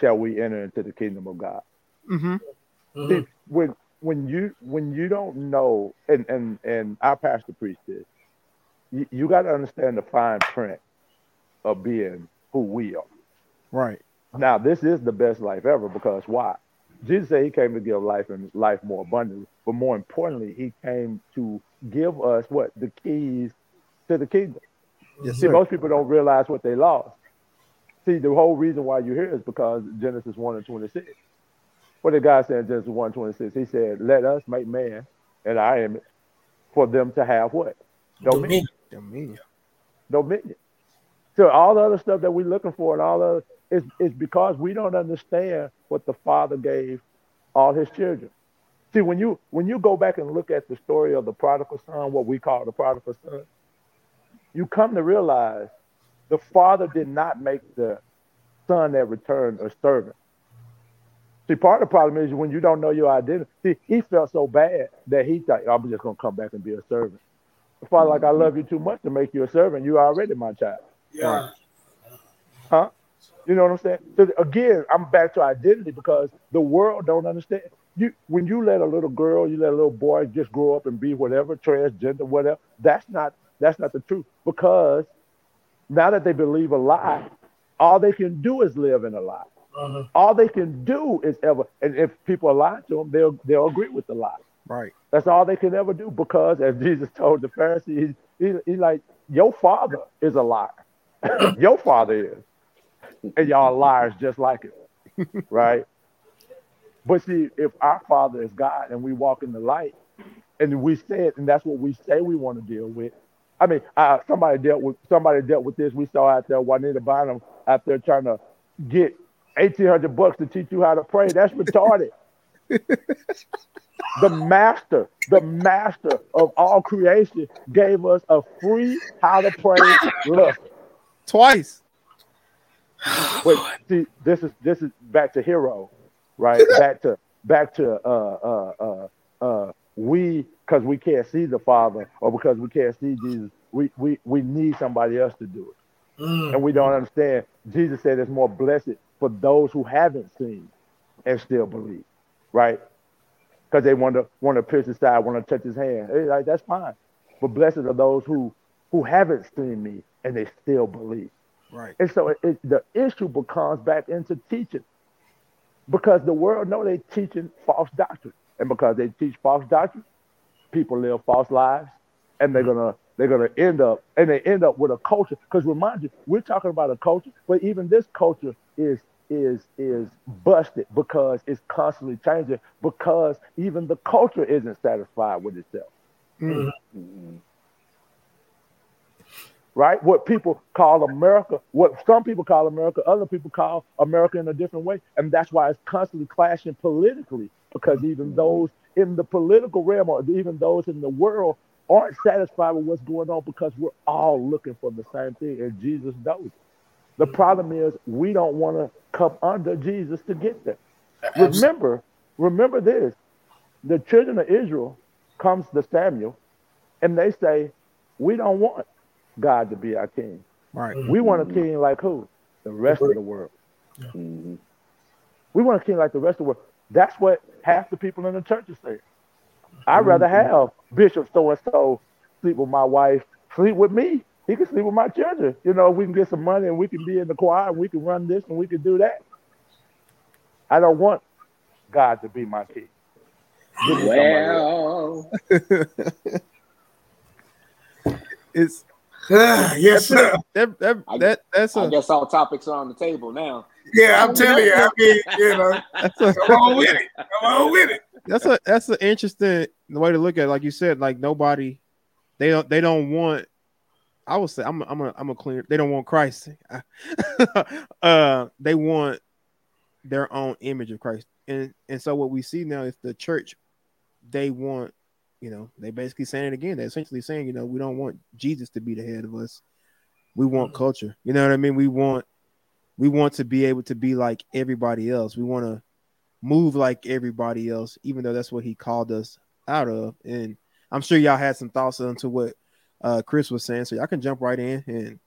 shall we enter into the kingdom of God." Mm-hmm. Mm-hmm. See, when when you when you don't know, and and and our pastor preached this, you, you got to understand the fine print of being who we are. Right. Now, this is the best life ever because why? Jesus said he came to give life and life more abundantly, but more importantly, he came to give us what? The keys to the kingdom. Yes, See, sir. most people don't realize what they lost. See, the whole reason why you're here is because Genesis 1 and 26. What did God say in Genesis 1 26? He said, Let us make man and I am for them to have what? Dominion. Dominion. Dominion. So all the other stuff that we're looking for and all the is because we don't understand what the Father gave all his children. See, when you when you go back and look at the story of the prodigal son, what we call the prodigal son, you come to realize the father did not make the son that returned a servant. See, part of the problem is when you don't know your identity. See, he felt so bad that he thought, I'm just gonna come back and be a servant. The father, like, I love you too much to make you a servant. You're already my child. Yeah. Huh? You know what I'm saying? So again, I'm back to identity because the world don't understand. You when you let a little girl, you let a little boy just grow up and be whatever, transgender, whatever, that's not that's not the truth. Because now that they believe a lie, all they can do is live in a lie. Uh-huh. All they can do is ever, and if people are lying to them, they'll they'll agree with the lie. Right. That's all they can ever do because, as Jesus told the Pharisees, he's he, like, your father is a liar. Your father is. And y'all liars just like it. right? But see, if our father is God and we walk in the light and we say it, and that's what we say we want to deal with. I mean, uh, somebody dealt with somebody dealt with this. We saw out there Juanita Bynum out there trying to get eighteen hundred bucks to teach you how to pray. That's retarded. the master, the master of all creation, gave us a free how to pray lesson twice. Wait, see, this is this is back to hero, right? back to back to uh uh uh uh we because we can't see the Father or because we can't see Jesus, we we we need somebody else to do it, mm. and we don't understand. Jesus said it's more blessed for those who haven't seen and still believe, right? Because they want to want to pierce his side, want to touch his hand. Hey, like that's fine, but blessed are those who who haven't seen me and they still believe. Right. And so it, it, the issue becomes back into teaching because the world know they're teaching false doctrine. And because they teach false doctrine, people live false lives and they're gonna they're gonna end up and they end up with a culture. Because remind you, we're talking about a culture, but even this culture is is is busted because it's constantly changing because even the culture isn't satisfied with itself. Mm-hmm. Mm-hmm right? What people call America, what some people call America, other people call America in a different way. And that's why it's constantly clashing politically, because even those in the political realm or even those in the world aren't satisfied with what's going on because we're all looking for the same thing, and Jesus knows. The problem is we don't want to come under Jesus to get there. Remember, remember this: the children of Israel comes to Samuel, and they say, "We don't want God to be our king. Right. We want a king like who? The rest of the world. Yeah. Mm-hmm. We want a king like the rest of the world. That's what half the people in the churches say. I'd mm-hmm. rather have Bishop so and so sleep with my wife, sleep with me. He can sleep with my children. You know, we can get some money and we can be in the choir and we can run this and we can do that. I don't want God to be my king. Well, it's yes, sir. That, that, that, that's a, I guess all topics are on the table now. Yeah, I'm telling you. I mean, you know, that's a, come on with it. Come on with it. That's a that's an interesting way to look at it. Like you said, like nobody, they don't they don't want. I would say I'm a, I'm a I'm a clear. They don't want Christ. uh, they want their own image of Christ, and and so what we see now is the church. They want, you know, they basically saying it again. They're essentially saying, you know, we don't want Jesus to be the head of us. We want mm-hmm. culture. You know what I mean? We want we want to be able to be like everybody else. We want to move like everybody else, even though that's what he called us out of. And I'm sure y'all had some thoughts onto what uh, Chris was saying, so y'all can jump right in and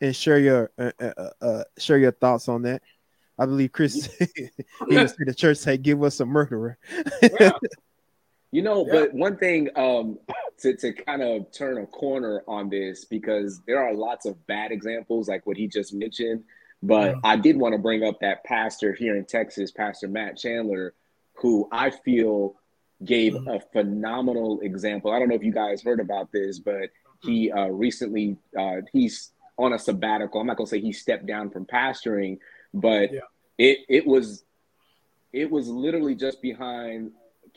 and share your uh, uh, uh, uh share your thoughts on that. I believe Chris he was the church say, "Give us a murderer." yeah. You know, yeah. but one thing um, to to kind of turn a corner on this because there are lots of bad examples, like what he just mentioned but I did want to bring up that pastor here in Texas, Pastor Matt Chandler, who I feel gave mm-hmm. a phenomenal example. I don't know if you guys heard about this, but he uh, recently uh, he's on a sabbatical. I'm not gonna say he stepped down from pastoring, but yeah. it it was it was literally just behind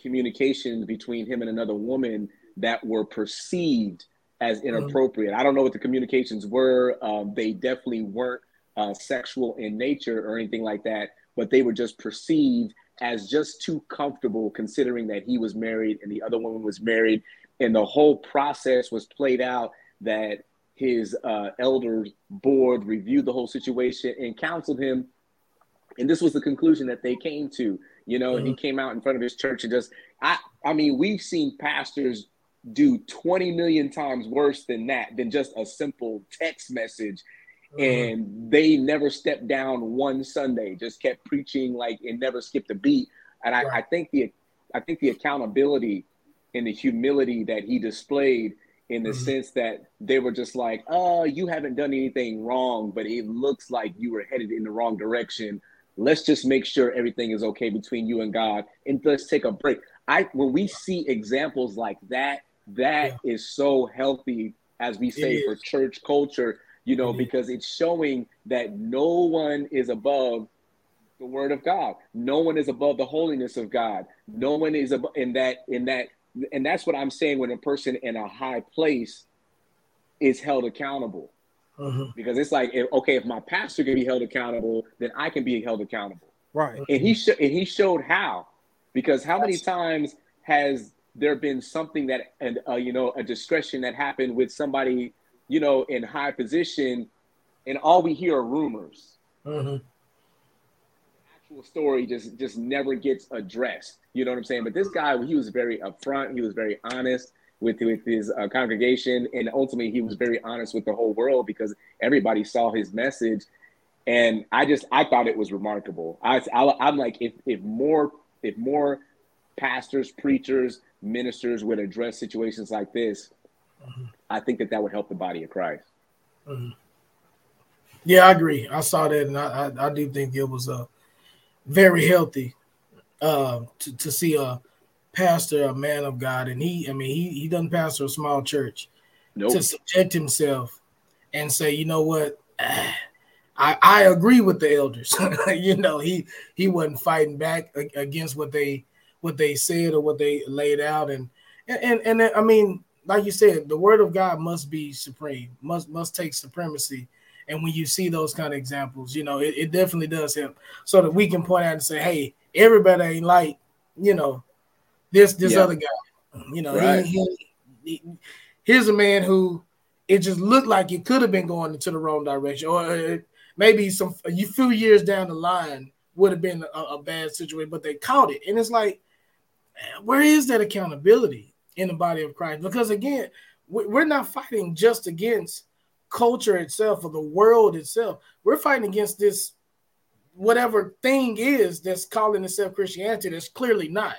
communications between him and another woman that were perceived as mm-hmm. inappropriate. Mm-hmm. I don't know what the communications were. Um, they definitely weren't uh, sexual in nature or anything like that, but they were just perceived as just too comfortable considering that he was married and the other woman was married. And the whole process was played out that his uh, elder board reviewed the whole situation and counseled him. And this was the conclusion that they came to. You know, mm-hmm. he came out in front of his church and just, I, I mean, we've seen pastors do 20 million times worse than that, than just a simple text message Mm-hmm. and they never stepped down one Sunday, just kept preaching like and never skipped a beat. And I, right. I think the I think the accountability and the humility that he displayed in the mm-hmm. sense that they were just like, oh, you haven't done anything wrong, but it looks like you were headed in the wrong direction. Let's just make sure everything is okay between you and God and let's take a break. I when we see examples like that, that yeah. is so healthy, as we say, for church culture you know, mm-hmm. because it's showing that no one is above the word of God. No one is above the holiness of God. No one is above in that in that and that's what I'm saying when a person in a high place is held accountable. Mm-hmm. Because it's like, if, okay, if my pastor can be held accountable, then I can be held accountable. Right. And he sh- and he showed how. Because how many times has there been something that and uh, you know a discretion that happened with somebody you know, in high position, and all we hear are rumors. Mm-hmm. Actual story just just never gets addressed. You know what I'm saying? But this guy, he was very upfront. He was very honest with with his uh, congregation, and ultimately, he was very honest with the whole world because everybody saw his message. And I just I thought it was remarkable. I, I am like if if more if more pastors, preachers, ministers would address situations like this, mm-hmm. I think that that would help the body of Christ. Mm-hmm. Yeah, I agree. I saw that, and I, I, I do think it was a uh, very healthy uh, to to see a pastor, a man of God, and he, I mean, he he doesn't pastor a small church nope. to subject himself and say, you know what, I I agree with the elders. you know, he he wasn't fighting back against what they what they said or what they laid out, and and and, and I mean, like you said, the word of God must be supreme, must must take supremacy. And when you see those kind of examples, you know, it, it definitely does help. So that we can point out and say, hey, everybody ain't like, you know, this this yeah. other guy. You know, right. he, he, he, here's a man who it just looked like it could have been going into the wrong direction, or uh, maybe some a few years down the line would have been a, a bad situation, but they caught it. And it's like, where is that accountability? in the body of Christ. Because again, we're not fighting just against culture itself or the world itself. We're fighting against this whatever thing is that's calling itself Christianity that's clearly not.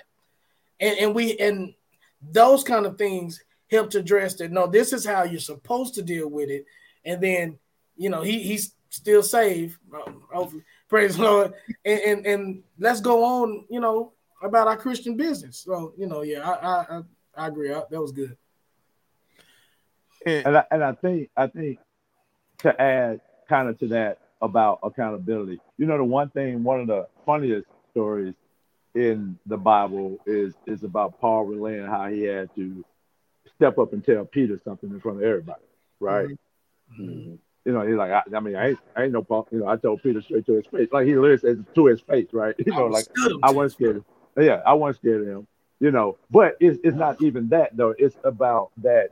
And and we and those kind of things help to address that. No, this is how you're supposed to deal with it. And then you know he he's still saved. Um, praise the Lord. And, and and let's go on. You know about our Christian business. So you know, yeah, I I, I agree. I, that was good. and I, and I think I think to add kind of to that about accountability. You know, the one thing, one of the funniest stories in the Bible is is about Paul relaying how he had to step up and tell Peter something in front of everybody, right? Mm-hmm. Mm-hmm. You know, he's like, I, I, mean, I ain't, I ain't no Paul. You know, I told Peter straight to his face, like he literally says to his face, right? You know, like I wasn't scared. Of, yeah, I wasn't scared of him. You know, but it's it's not even that though. It's about that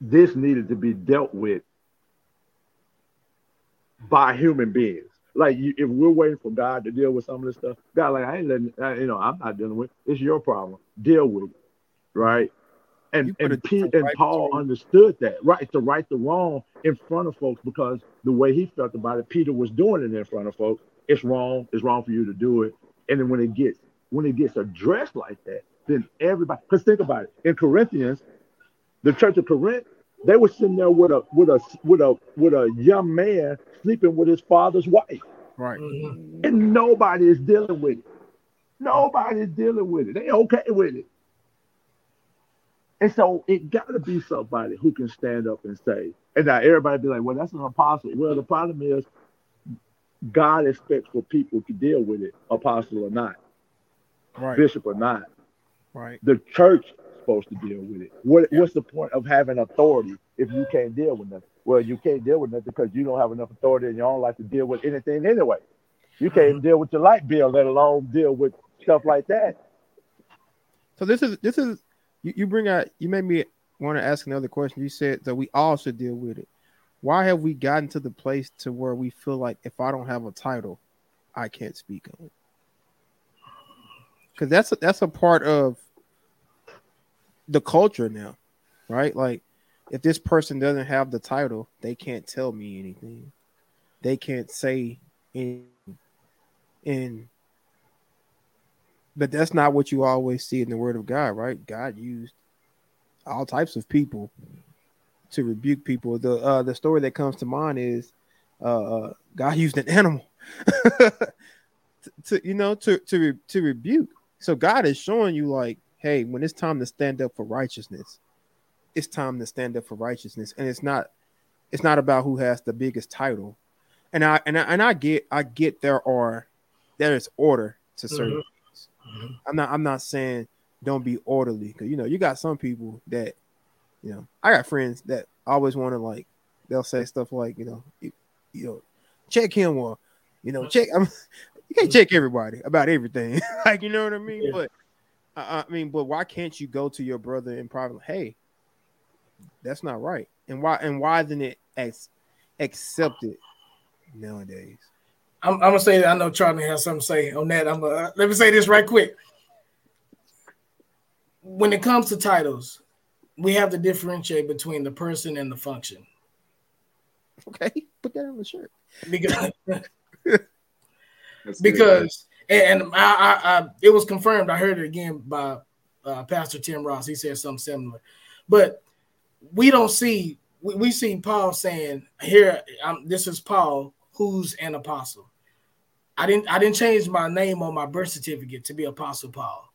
this needed to be dealt with by human beings. Like you, if we're waiting for God to deal with some of this stuff, God, like I ain't letting, I, you know, I'm not dealing with. It's your problem. Deal with it, right? And and Pete and right Paul understood that, right? To right the wrong in front of folks because the way he felt about it, Peter was doing it in front of folks. It's wrong. It's wrong for you to do it. And then when it gets when it gets addressed like that, then everybody. Because think about it. In Corinthians, the church of Corinth, they were sitting there with a with a with a with a young man sleeping with his father's wife. Right. Mm-hmm. And nobody is dealing with it. Nobody is dealing with it. They okay with it. And so it got to be somebody who can stand up and say, and now everybody be like, well, that's an apostle. Well, the problem is God expects for people to deal with it, apostle or not, right. bishop or not. Right. The church supposed to deal with it. What. What's the point of having authority if you can't deal with nothing? Well, you can't deal with nothing because you don't have enough authority in your own life to deal with anything anyway. You can't even deal with your light bill, let alone deal with stuff like that. So this is this is you, you bring out you made me want to ask another question. You said that we all should deal with it. Why have we gotten to the place to where we feel like if I don't have a title, I can't speak on it? Because that's a, that's a part of the culture now, right? Like, if this person doesn't have the title, they can't tell me anything. They can't say anything. And but that's not what you always see in the word of God, right? God used all types of people to rebuke people. The uh the story that comes to mind is uh, uh God used an animal to, to, you know to to to rebuke. So God is showing you like hey, when it's time to stand up for righteousness, it's time to stand up for righteousness, and it's not it's not about who has the biggest title. And I and I, and I get I get there are there is order to certain mm-hmm. things. Mm-hmm. I'm not I'm not saying don't be orderly because you know you got some people that you know I got friends that always want to like they'll say stuff like you know you, you know check him or you know check I'm you can't check everybody about everything like you know what I mean yeah. but I, I mean, but why can't you go to your brother in private? Hey, that's not right. And why? And why isn't it ex- accepted nowadays? I'm, I'm, gonna say I know Charlie has something to say on that. I'm gonna, uh, let me say this right quick. When it comes to titles, we have to differentiate between the person and the function. Okay, put that on the shirt. Because because and, I, I, I, it was confirmed. I heard it again by uh, Pastor Tim Ross. He said something similar, but we don't see. We, we see Paul saying, "Here, I'm, this is Paul, who's an apostle." I didn't. I didn't change my name on my birth certificate to be Apostle Paul.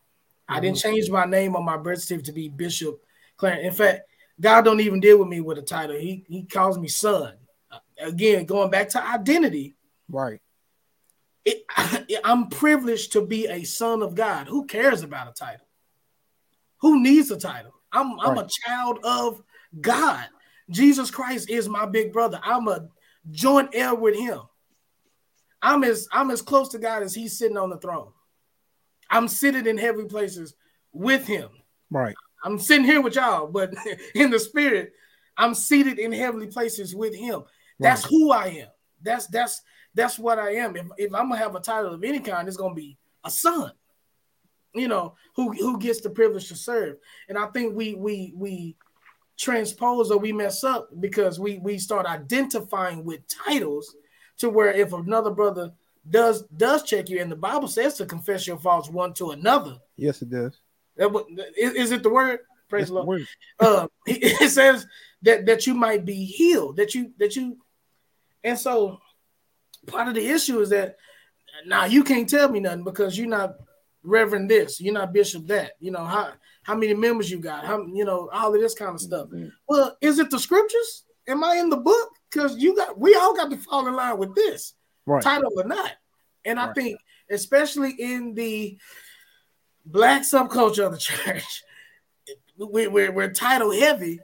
I didn't mm-hmm. change my name on my birth certificate to be Bishop Clarence. In fact, God don't even deal with me with a title. He He calls me son. Again, going back to identity. Right it, I'm privileged to be a son of God. Who cares about a title? Who needs a title? I'm, I'm right. a child of God. Jesus Christ is my big brother. I'm a joint heir with him. I'm as I'm as close to God as he's sitting on the throne. I'm sitting in heavy places with him. Right. I'm sitting here with y'all, but in the spirit, I'm seated in heavenly places with him. That's right. who I am. That's that's that's what I am. If, if I'm gonna have a title of any kind, it's gonna be a son. You know, who who gets the privilege to serve. And I think we we we transpose or we mess up because we we start identifying with titles to where if another brother does does check you and the bible says to confess your faults one to another yes it does is, is it the word praise the lord uh, it says that that you might be healed that you that you and so part of the issue is that now you can't tell me nothing because you're not Reverend this, you're not Bishop that. You know how how many members you got, how you know all of this kind of stuff. Mm-hmm. Well, is it the scriptures? Am I in the book? Because you got we all got to fall in line with this, right. title or not. And right. I think, especially in the black subculture of the church, we, we're, we're title heavy,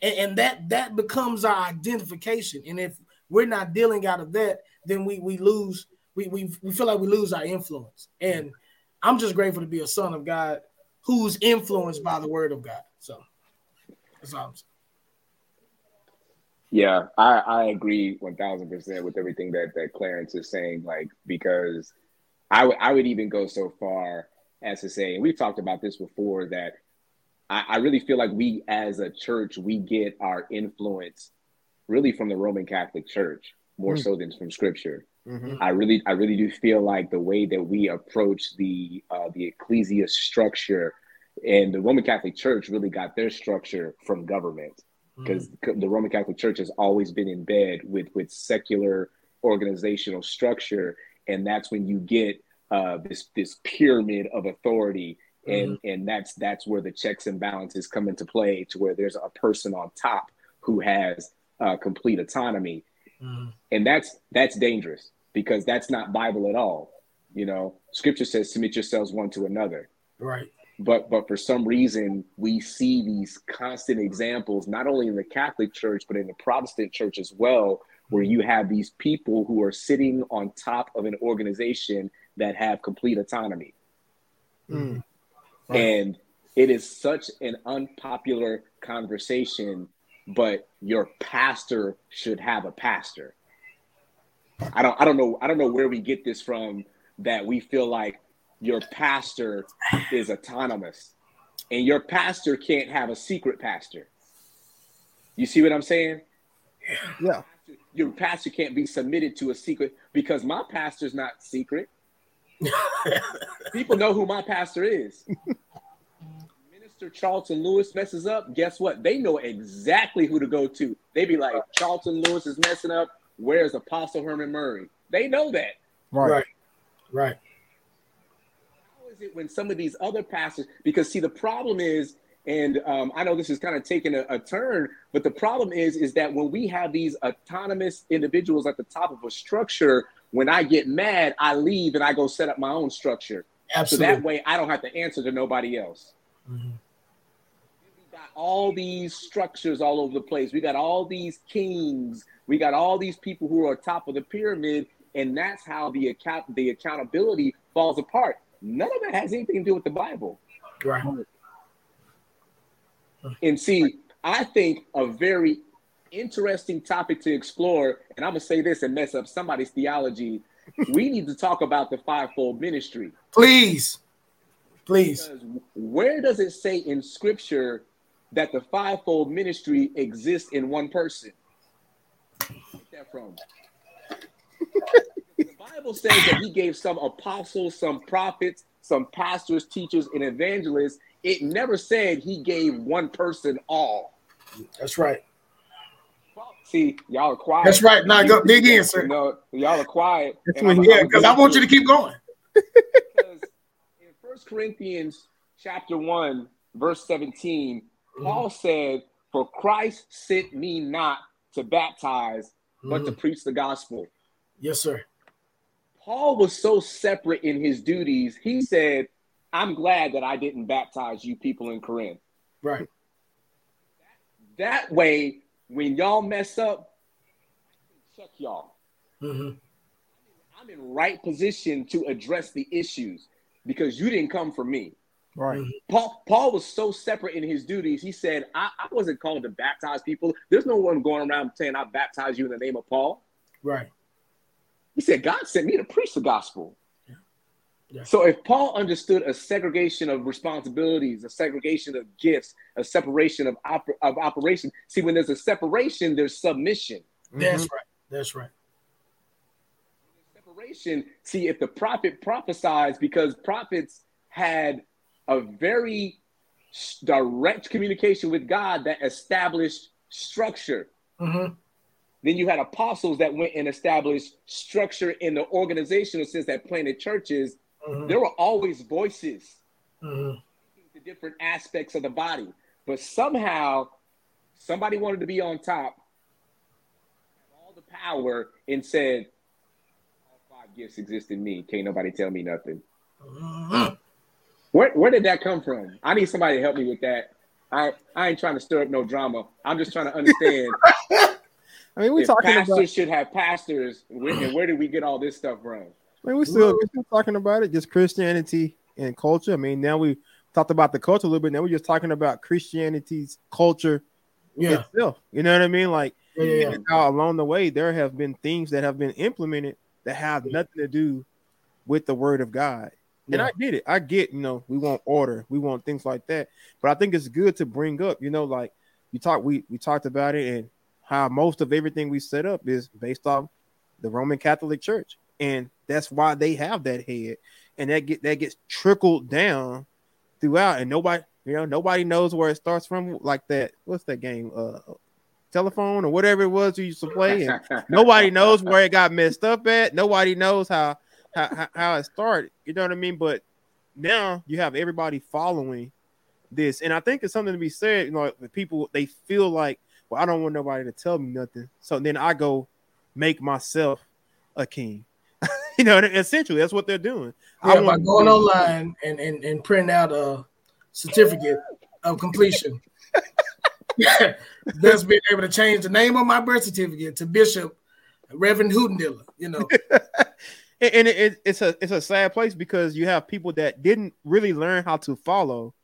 and, and that that becomes our identification. And if we're not dealing out of that, then we we lose. We, we, we feel like we lose our influence. And I'm just grateful to be a son of God who's influenced by the word of God. So that's all I'm saying. Yeah, I, I agree one thousand percent with everything that, that Clarence is saying, like, because I would I would even go so far as to say, and we've talked about this before, that I, I really feel like we as a church, we get our influence really from the Roman Catholic Church more mm-hmm. so than from scripture. Mm-hmm. I really, I really do feel like the way that we approach the uh, the ecclesia structure, and the Roman Catholic Church really got their structure from government, because mm-hmm. the Roman Catholic Church has always been in bed with with secular organizational structure, and that's when you get uh, this this pyramid of authority, and mm-hmm. and that's that's where the checks and balances come into play, to where there's a person on top who has uh, complete autonomy Mm. And that's that's dangerous because that's not Bible at all. You know, scripture says submit yourselves one to another. Right. But but for some reason we see these constant examples not only in the Catholic Church but in the Protestant church as well where you have these people who are sitting on top of an organization that have complete autonomy. Mm. Right. And it is such an unpopular conversation but your pastor should have a pastor. I don't I don't know I don't know where we get this from that we feel like your pastor is autonomous and your pastor can't have a secret pastor. You see what I'm saying? Yeah. Your pastor can't be submitted to a secret because my pastor's not secret. People know who my pastor is. Mr. Charlton Lewis messes up, guess what? They know exactly who to go to. They be like, Charlton Lewis is messing up. Where's Apostle Herman Murray? They know that. Right. Right. right. How is it when some of these other pastors, because see, the problem is, and um, I know this is kind of taking a, a turn, but the problem is, is that when we have these autonomous individuals at the top of a structure, when I get mad, I leave and I go set up my own structure. Absolutely. So that way I don't have to answer to nobody else. Mm-hmm all these structures all over the place. We got all these kings. We got all these people who are top of the pyramid, and that's how the account the accountability falls apart. None of it has anything to do with the Bible. Right. And see, I think a very interesting topic to explore, and I'm gonna say this and mess up somebody's theology. we need to talk about the fivefold ministry. Please. Please. Because where does it say in scripture that the fivefold ministry exists in one person. that from? the Bible says that he gave some apostles, some prophets, some pastors, teachers, and evangelists. It never said he gave one person all. That's right. See, y'all are quiet. That's right. Now go dig in, sir. You know, y'all are quiet. yeah, because I want you to keep going. because in First Corinthians chapter 1, verse 17, Paul said, For Christ sent me not to baptize, but mm to preach the gospel. Yes, sir. Paul was so separate in his duties. He said, I'm glad that I didn't baptize you people in Corinth. Right. That way, when y'all mess up, check y'all. Mm-hmm. I'm in right position to address the issues because you didn't come for me. Right. Paul Paul was so separate in his duties. He said, I, I wasn't called to baptize people. There's no one going around saying I baptize you in the name of Paul. Right. He said, God sent me to preach the gospel. Yeah. Yeah. So if Paul understood a segregation of responsibilities, a segregation of gifts, a separation of, oper- of operation, see, when there's a separation, there's submission. That's mm-hmm. right. That's right. Separation. See, if the prophet prophesies, because prophets had a very direct communication with God that established structure. Mm-hmm. Then you had apostles that went and established structure in the organizational sense that planted churches. mm-hmm. there were always voices mm-hmm. the different aspects of the body. But somehow somebody wanted to be on top, all the power, and said, All five gifts exist in me. Can't nobody tell me nothing. Mm-hmm. Where, where did that come from? I need somebody to help me with that. I, I ain't trying to stir up no drama. I'm just trying to understand. I mean, we talking pastors about should have pastors. Where, where did we get all this stuff from? I mean, we still, we're still talking about it, just Christianity and culture. I mean, now we talked about the culture a little bit. Now we're just talking about Christianity's culture yeah. itself. You know what I mean? Like, yeah, yeah, yeah. along the way, there have been things that have been implemented that have nothing to do with the word of God. And I get it. I get, you know, we want order, we want things like that. But I think it's good to bring up, you know, like you talk, we we talked about it and how most of everything we set up is based off the Roman Catholic Church, and that's why they have that head, and that get that gets trickled down throughout, and nobody, you know, nobody knows where it starts from. Like that, what's that game? Uh, telephone or whatever it was you used to play, and nobody knows where it got messed up at. Nobody knows how how, how it started. You know what I mean? But now you have everybody following this, and I think it's something to be said. You know, the people they feel like, well, I don't want nobody to tell me nothing, so then I go make myself a king. you know, essentially that's what they're doing. Yeah, I by going online and, and and print out a certificate of completion. That's being able to change the name of my birth certificate to Bishop Reverend Hootendiller, you know. and it, it, it's a it's a sad place because you have people that didn't really learn how to follow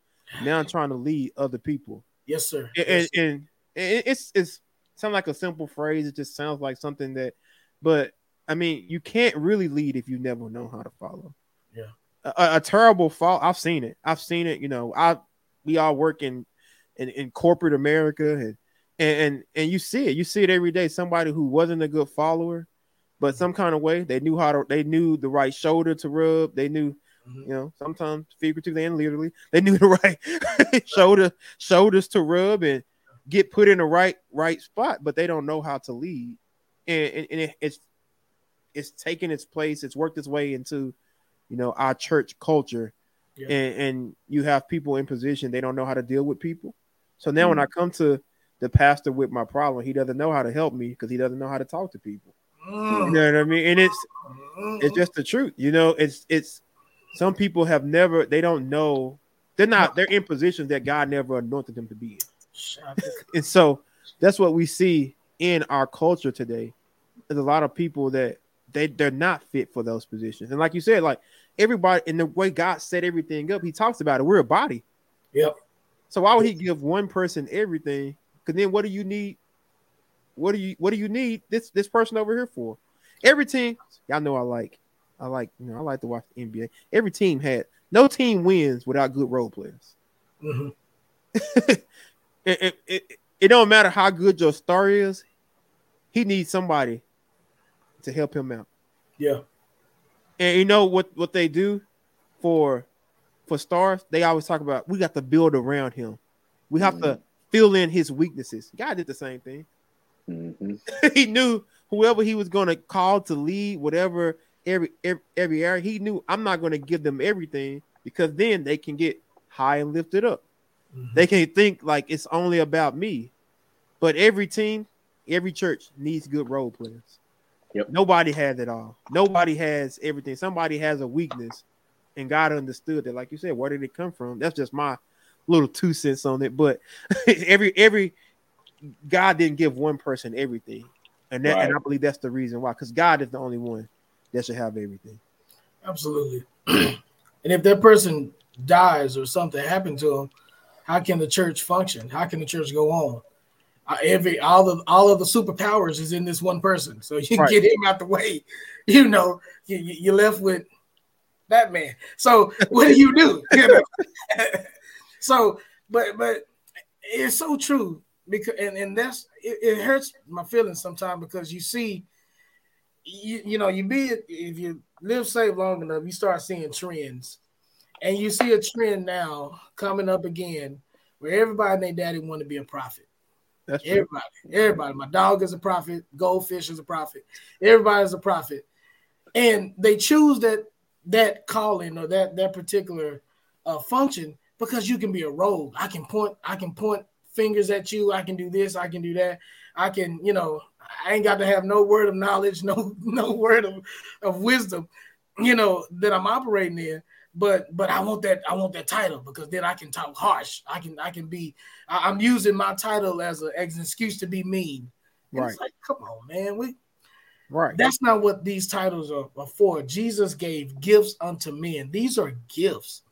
now trying to lead other people. Yes, sir. And, yes, sir. and, and it's it's sounds like a simple phrase. It just sounds like something that, but I mean, you can't really lead if you never know how to follow. Yeah, a, a terrible fall. I've seen it. I've seen it. You know, I we all work in in, in corporate America and and and you see it. You see it every day. Somebody who wasn't a good follower but some kind of way they knew how to they knew the right shoulder to rub they knew mm-hmm. you know sometimes figuratively and literally they knew the right shoulder shoulders to rub and get put in the right right spot but they don't know how to lead and, and, and it, it's it's taken its place it's worked its way into you know our church culture yeah. and, and you have people in position they don't know how to deal with people so now mm-hmm. when i come to the pastor with my problem he doesn't know how to help me because he doesn't know how to talk to people Mm. you know what I mean? And it's mm. it's just the truth. You know, it's it's some people have never they don't know they're not they're in positions that God never anointed them to be in. and so that's what we see in our culture today. There's a lot of people that they they're not fit for those positions. And like you said, like everybody in the way God set everything up, he talks about it. We're a body. Yep. So why would he give one person everything? Because then what do you need what do you what do you need this this person over here for? Every team, y'all know I like, I like, you know, I like to watch the NBA. Every team had no team wins without good role players. Mm-hmm. it, it, it, it don't matter how good your star is, he needs somebody to help him out. Yeah. And you know what what they do for for stars? They always talk about we got to build around him. We have mm-hmm. to fill in his weaknesses. God did the same thing. Mm-hmm. he knew whoever he was going to call to lead whatever every, every every area. He knew I'm not going to give them everything because then they can get high and lifted up. Mm-hmm. They can think like it's only about me. But every team, every church needs good role players. Yep. Nobody has it all. Nobody has everything. Somebody has a weakness, and God understood that. Like you said, where did it come from? That's just my little two cents on it. But every every God didn't give one person everything, and that, right. and I believe that's the reason why. Because God is the only one that should have everything. Absolutely. and if that person dies or something happened to him, how can the church function? How can the church go on? Uh, every all of all of the superpowers is in this one person, so you right. get him out the way. You know, you, you're left with that man. So what do you do? You know? so, but but it's so true because and, and that's it, it hurts my feelings sometimes because you see you, you know you be if you live safe long enough you start seeing trends. And you see a trend now coming up again where everybody and their daddy want to be a prophet. That's everybody true. everybody. My dog is a prophet. Goldfish is a prophet. Everybody's a prophet. And they choose that that calling or that that particular uh, function because you can be a rogue. I can point I can point fingers at you. I can do this. I can do that. I can you know I ain't got to have no word of knowledge, no no word of, of wisdom, you know that I'm operating in. But but I want that I want that title because then I can talk harsh. I can I can be I, am using my title as, a, as an excuse to be mean. And right. Like, come on, man. We right. That's not what these titles are, are for. Jesus gave gifts unto men. These are gifts,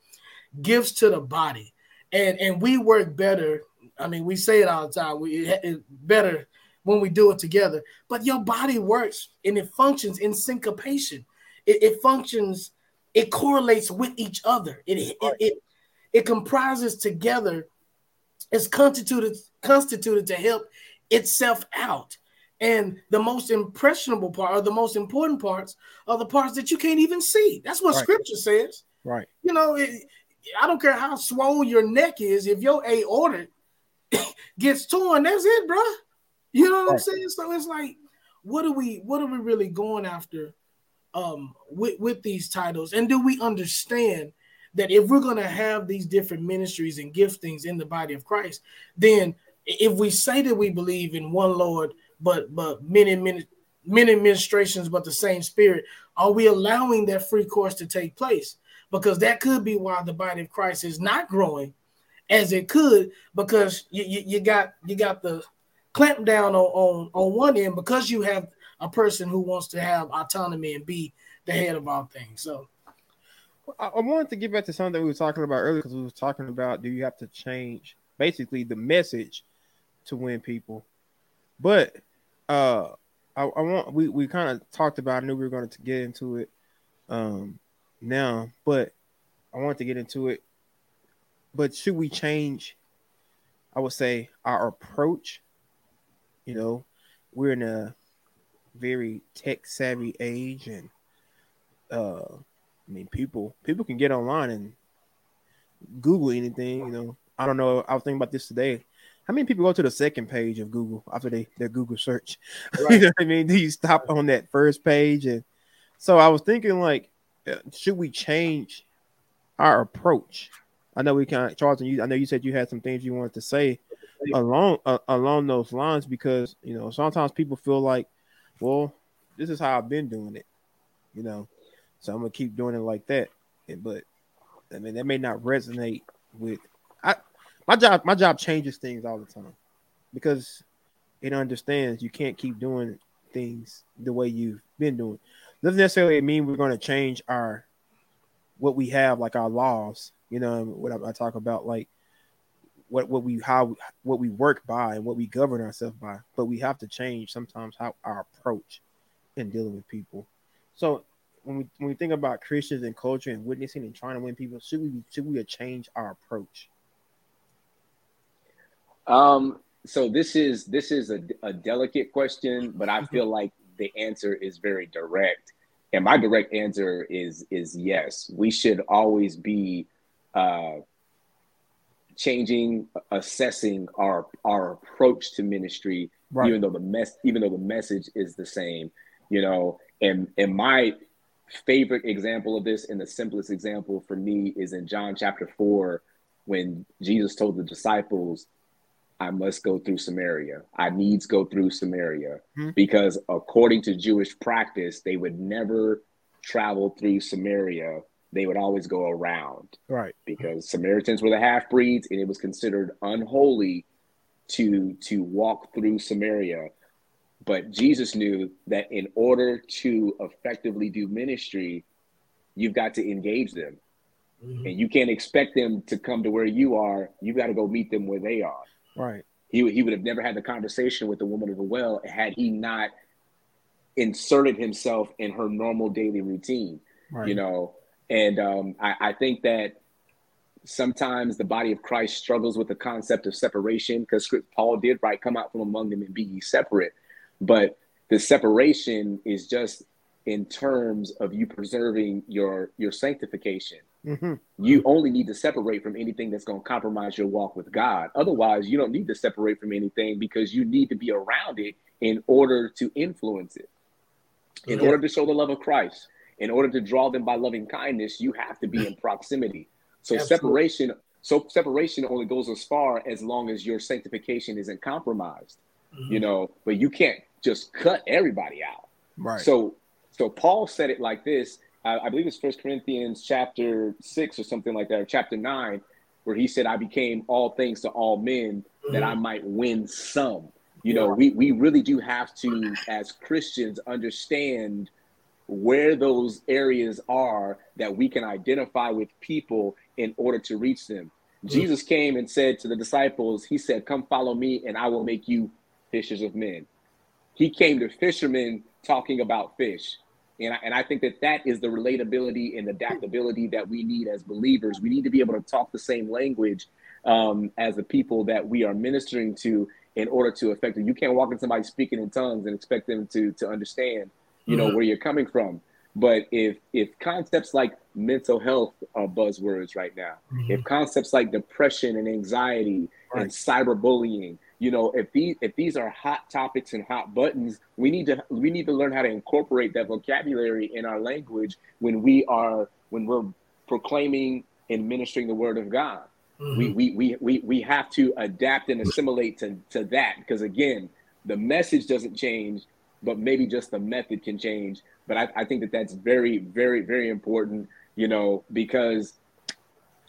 gifts to the body, and and we work better. I mean, we say it all the time. We it, it better when we do it together. But your body works and it functions in syncopation. It, it functions, it correlates with each other. It, it, it, it comprises together, it's constituted constituted to help itself out. And the most impressionable part, or the most important parts, are the parts that you can't even see. That's what right. Scripture says. Right. You know, it, I don't care how swollen your neck is. If your aorta gets torn, that's it, bro. You know what right. I'm saying? So it's like, what are we what are we really going after um with, with these titles? And do we understand that if we're gonna have these different ministries and giftings in the body of Christ, then if we say that we believe in one Lord, but but many many many administrations, but the same spirit, are we allowing that free course to take place? Because that could be why the body of Christ is not growing as it could, because you, you, you got you got the clamp down on, on on one end because you have a person who wants to have autonomy and be the head of all things. So I, I wanted to get back to something we were talking about earlier because we were talking about do you have to change basically the message to win people. But uh I, I want we, we kind of talked about I knew we were going to get into it um now, but I want to get into it. But should we change I would say our approach you know, we're in a very tech savvy age, and uh, I mean, people people can get online and Google anything. You know, I don't know. I was thinking about this today. How many people go to the second page of Google after they their Google search? Right. you know what I mean? Do you stop on that first page? And so I was thinking, like, uh, should we change our approach? I know we can, Charlton. You, I know you said you had some things you wanted to say along uh, along those lines because you know sometimes people feel like, well, this is how I've been doing it, you know, so I'm gonna keep doing it like that. And, but I mean that may not resonate with I my job. My job changes things all the time because it understands you can't keep doing things the way you've been doing. Doesn't necessarily mean we're going to change our what we have, like our laws. You know what I, I talk about, like what what we how what we work by and what we govern ourselves by, but we have to change sometimes how our approach in dealing with people. So when we when we think about Christians and culture and witnessing and trying to win people, should we should we change our approach? Um. So this is this is a, a delicate question, but I feel like the answer is very direct, and my direct answer is is yes. We should always be uh, changing, assessing our our approach to ministry, right. even though the mess, even though the message is the same, you know. And and my favorite example of this, and the simplest example for me, is in John chapter four, when Jesus told the disciples, "I must go through Samaria. I needs go through Samaria," mm-hmm. because according to Jewish practice, they would never travel through Samaria they would always go around. Right. Because Samaritans were the half breeds and it was considered unholy to to walk through Samaria. But Jesus knew that in order to effectively do ministry, you've got to engage them. Mm-hmm. And you can't expect them to come to where you are. You've got to go meet them where they are. Right. He, he would have never had the conversation with the woman of the well had he not inserted himself in her normal daily routine. Right. You know, and um, I, I think that sometimes the body of Christ struggles with the concept of separation because Paul did write, "Come out from among them and be ye separate," but the separation is just in terms of you preserving your your sanctification. Mm-hmm. You only need to separate from anything that's going to compromise your walk with God. Otherwise, you don't need to separate from anything because you need to be around it in order to influence it, in yeah. order to show the love of Christ in order to draw them by loving kindness, you have to be in proximity. So Absolutely. separation, so separation only goes as far as long as your sanctification isn't compromised. Mm-hmm. You know, but you can't just cut everybody out. Right. So so Paul said it like this. I, I believe it's First Corinthians chapter six or something like that, or chapter nine, where he said, "I became all things to all men mm-hmm. that I might win some." You yeah. know, we we really do have to, as Christians, understand where those areas are that we can identify with people in order to reach them. Mm-hmm. Jesus came and said to the disciples, He said, Come follow me, and I will make you fishers of men. He came to fishermen talking about fish. And I, and I think that that is the relatability and adaptability that we need as believers. We need to be able to talk the same language um, as the people that we are ministering to in order to affect them. You can't walk in somebody speaking in tongues and expect them to to understand, you know, mm-hmm. where you're coming from. But if if concepts like mental health are buzzwords right now, mm-hmm. if concepts like depression and anxiety right. and cyberbullying you know if these if these are hot topics and hot buttons we need to we need to learn how to incorporate that vocabulary in our language when we are when we're proclaiming and ministering the word of god mm-hmm. we, we we we we have to adapt and assimilate to to that because again the message doesn't change but maybe just the method can change but i, I think that that's very very very important you know because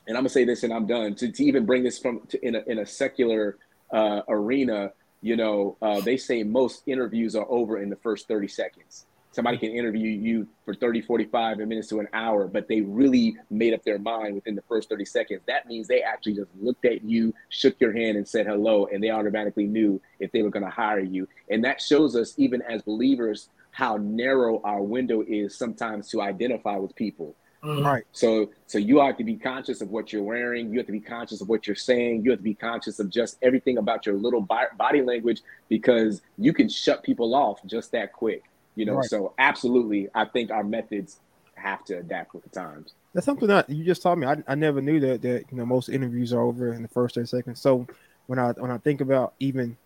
and i'm gonna say this and i'm done to, to even bring this from to, in a in a secular uh, arena, you know, uh, they say most interviews are over in the first 30 seconds. Somebody can interview you for 30, 45 minutes to an hour, but they really made up their mind within the first 30 seconds. That means they actually just looked at you, shook your hand, and said hello, and they automatically knew if they were going to hire you. And that shows us, even as believers, how narrow our window is sometimes to identify with people. Mm-hmm. Right. So so you have to be conscious of what you're wearing. You have to be conscious of what you're saying. You have to be conscious of just everything about your little body language because you can shut people off just that quick. You know. Right. So absolutely, I think our methods have to adapt with the times. That's something that you just taught me. I, I never knew that that you know most interviews are over in the first 30 seconds. So when I when I think about even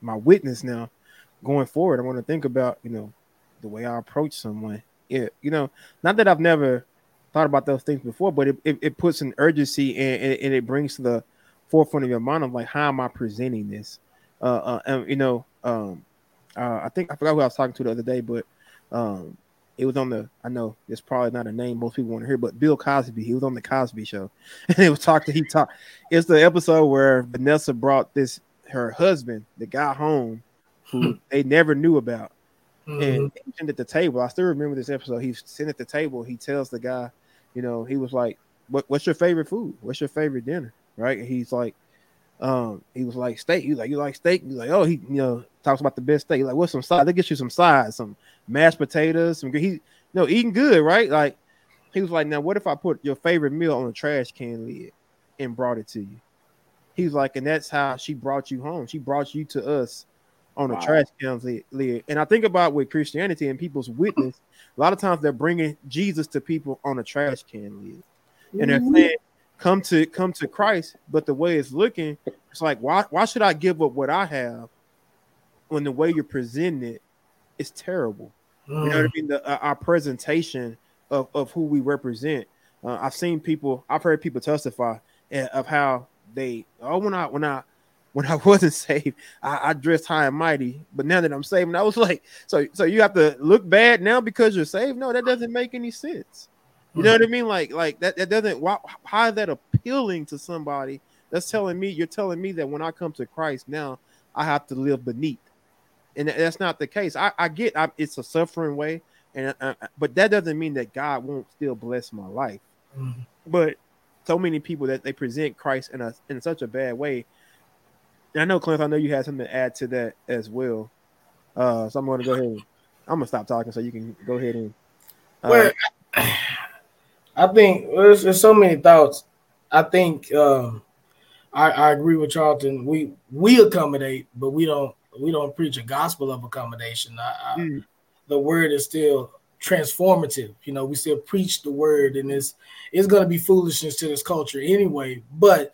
my witness now going forward, I want to think about you know the way I approach someone. Yeah, you know, not that I've never thought about those things before, but it, it, it puts an urgency and, and, and, it brings to the forefront of your mind of like, how am I presenting this? Uh, uh and you know, um, uh, I think I forgot who I was talking to the other day, but um, it was on the. I know it's probably not a name most people want to hear, but Bill Cosby. He was on the Cosby Show, and it was talking. He talked. It's the episode where Vanessa brought this her husband, the guy home, who they never knew about, mm-hmm. and at the table. I still remember this episode. He's sitting at the table. He tells the guy, you know, he was like, what, what's your favorite food? What's your favorite dinner? Right. And he's like, um, he was like steak. He's like, you like steak? He's like, oh, he, you know, talks about the best steak. He's like, what's some sides? They get you some sides, some mashed potatoes, some he, you know, eating good, right? Like, he was like, now what if I put your favorite meal on a trash can lid and brought it to you? He was like, and that's how she brought you home. She brought you to us on wow. a trash can lid. And I think about with Christianity and people's witness, a lot of times they're bringing Jesus to people on a trash can lid, and they're mm-hmm. saying, "Come to come to Christ." But the way it's looking, it's like, why why should I give up what I have when the way you're presenting it is terrible? Mm. You know what I mm. mean? The, uh, our presentation of, of who we represent. Uh, I've seen people, I've heard people testify uh, of how they, oh, when I when I when I wasn't saved, I, I, dressed high and mighty. But now that I'm saved, and I was like, so so you have to look bad now because you're saved? No, that doesn't make any sense. You know what I mean? Like like that that doesn't. Why, how is that appealing to somebody? That's telling me you're telling me that when I come to Christ now, I have to live beneath, and that's not the case. I, I get I, it's a suffering way, and uh, uh, but that doesn't mean that God won't still bless my life. Mm-hmm. But so many people that they present Christ in a in such a bad way I know, Clint. I know you had something to add to that as well. Uh, so I'm going to go ahead. And, I'm gonna stop talking so you can go ahead and. Uh, well, I think there's, there's, so many thoughts. I think um, I, I agree with Charlton. We we accommodate, but we don't we don't preach a gospel of accommodation. I, I, mm. The word is still transformative. You know, we still preach the word, and it's it's going to be foolishness to this culture anyway. But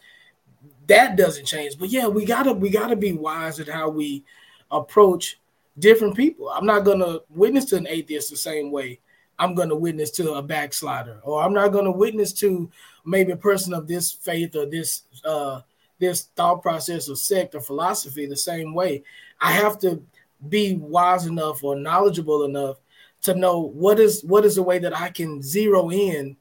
that doesn't change. But yeah, we gotta we gotta be wise at how we approach different people. I'm not gonna witness to an atheist the same way I'm going to witness to a backslider, or I'm not going to witness to maybe a person of this faith or this uh, this thought process or sect or philosophy the same way. I have to be wise enough or knowledgeable enough to know what is what is the way that I can zero in,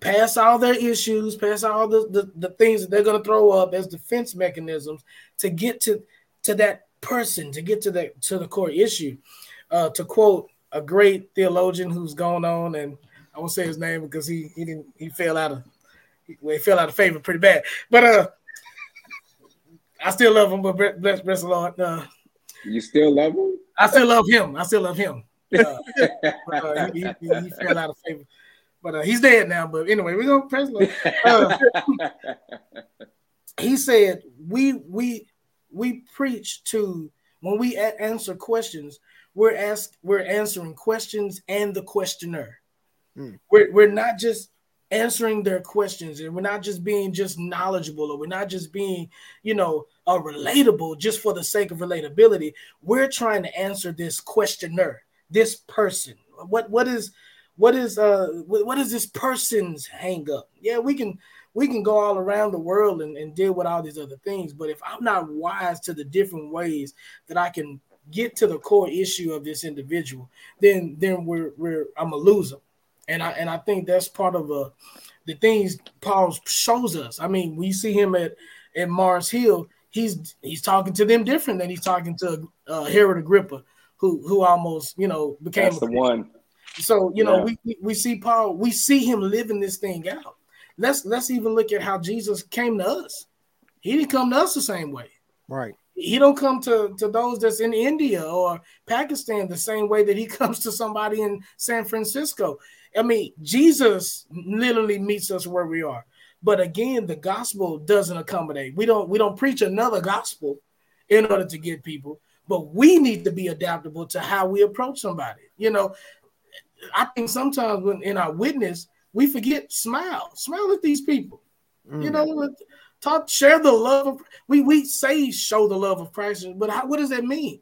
pass all their issues, pass all the, the, the things that they're going to throw up as defense mechanisms to get to to that person, to get to the to the core issue. Uh, to quote a great theologian who's gone on, and I won't say his name because he he didn't he fell out of well, he fell out of favor pretty bad. But uh, I still love him. But bless bless the Lord. Uh, you still love him? I still love him. I still love him. Uh, but, uh, he, he, he, fell out of favor. But uh, he's dead now. But anyway, we're gonna press uh, he said, "We we we preach to when we answer questions we're ask we're answering questions and the questioner. Mm. We're we're not just answering their questions and we're not just being just knowledgeable or we're not just being you know uh, relatable just for the sake of relatability we're trying to answer this questioner this person what what is what is uh what is this person's hang up yeah we can we can go all around the world and, and deal with all these other things but if i'm not wise to the different ways that i can get to the core issue of this individual, then then we're we're I'm a loser. And I and I think that's part of uh, the things Paul shows us. I mean, we see him at at Mars Hill, he's he's talking to them different than he's talking to uh, Herod Agrippa, who who almost you know became that's the one. So you know we we see Paul, we see him living this thing out. Let's let's even look at how Jesus came to us. He didn't come to us the same way. Right he don't come to, to those that's in India or Pakistan the same way that he comes to somebody in San Francisco. I mean, Jesus literally meets us where we are. But again, the gospel doesn't accommodate. We don't we don't preach another gospel in order to get people, but we need to be adaptable to how we approach somebody. You know, I think sometimes when in our witness, we forget smile. Smile at these people. Mm. You know, Talk, share the love of we we say show the love of Christ, but how, what does that mean?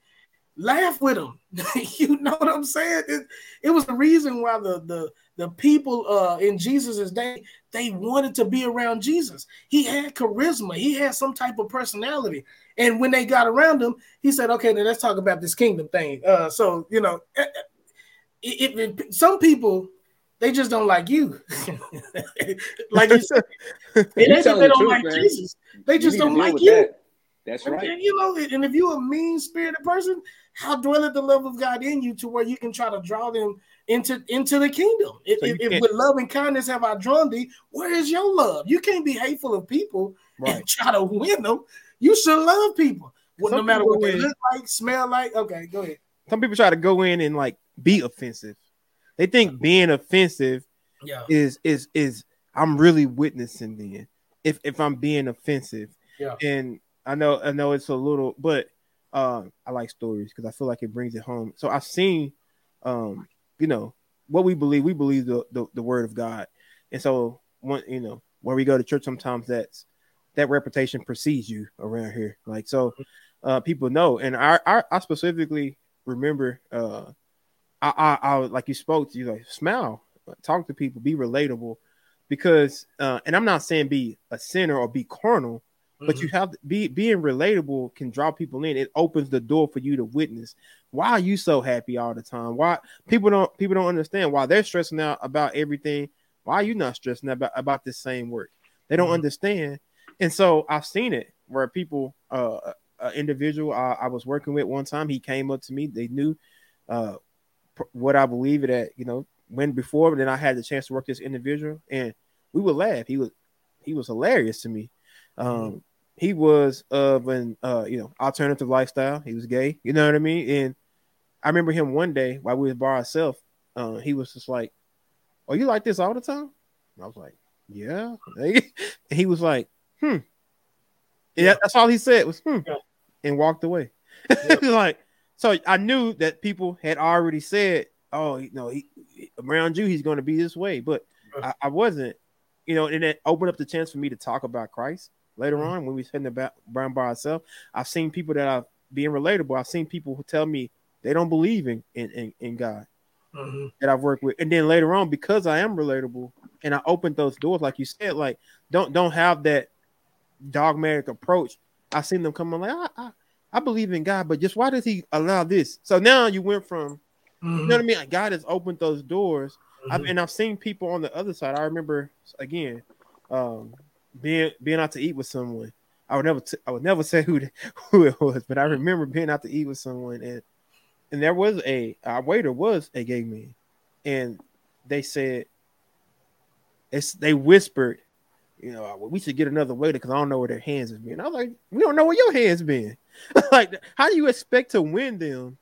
Laugh with them. you know what I'm saying? It, it was the reason why the the the people uh, in Jesus's day they wanted to be around Jesus. He had charisma. He had some type of personality. And when they got around him, he said, "Okay, then let's talk about this kingdom thing." Uh, so you know, it, it, it, some people they just don't like you. like you said, it ain't that they don't truth, like man. Jesus. They just don't like you. That. That's right. And, you know, and if you're a mean spirited person, how dwelleth the love of God in you to where you can try to draw them into into the kingdom? If, so if, if with love and kindness have I drawn thee, where is your love? You can't be hateful of people right. and try to win them. You should love people, well, no matter what they look like, smell like. Okay, go ahead. Some people try to go in and like be offensive. They think being offensive yeah. is is is I'm really witnessing then if if I'm being offensive. Yeah. And I know I know it's a little, but uh, I like stories because I feel like it brings it home. So I've seen, um, you know, what we believe. We believe the, the, the word of God, and so one, you know, when we go to church, sometimes that's that reputation precedes you around here. Like so, uh, people know. And I I, I specifically remember uh I, I, I like you spoke to you like smile, talk to people, be relatable, because uh, and I'm not saying be a sinner or be carnal, mm-hmm. but you have to be being relatable can draw people in. It opens the door for you to witness. Why are you so happy all the time? Why people don't people don't understand why they're stressing out about everything. Why are you not stressing about about this same work? They don't mm-hmm. understand, and so I've seen it where people, uh, an individual I, I was working with one time, he came up to me. They knew uh, what I believe it at, you know, when before, but then I had the chance to work this individual and we would laugh. He was he was hilarious to me. Um, mm-hmm. he was of an uh, you know, alternative lifestyle. He was gay, you know what I mean? And I remember him one day while we was by ourselves, uh, he was just like, Are you like this all the time? And I was like, Yeah. he was like, hmm. Yeah, that's all he said was hmm and walked away. Yeah. like so I knew that people had already said, "Oh, you know, he, around you, he's going to be this way," but I, I, wasn't. You know, and it opened up the chance for me to talk about Christ later mm-hmm. on when we sitting about Brown by ourselves. I've seen people that are being relatable. I've seen people who tell me they don't believe in in, in, in God, mm-hmm. that I've worked with, and then later on, because I am relatable and I opened those doors, like you said, like don't don't have that dogmatic approach. I've seen them come on like I, I, I believe in God, but just why does He allow this? So now you went from mm-hmm. you know what I mean. Like God has opened those doors, mm-hmm. I've, and I've seen people on the other side. I remember again um, being being out to eat with someone. I would never t- I would never say who the, who it was, but I remember being out to eat with someone and and there was a our waiter was a gay man, and they said it's they whispered, you know, we should get another waiter because I don't know where their hands have been. I was like, we don't know where your hands been. like, how do you expect to win them?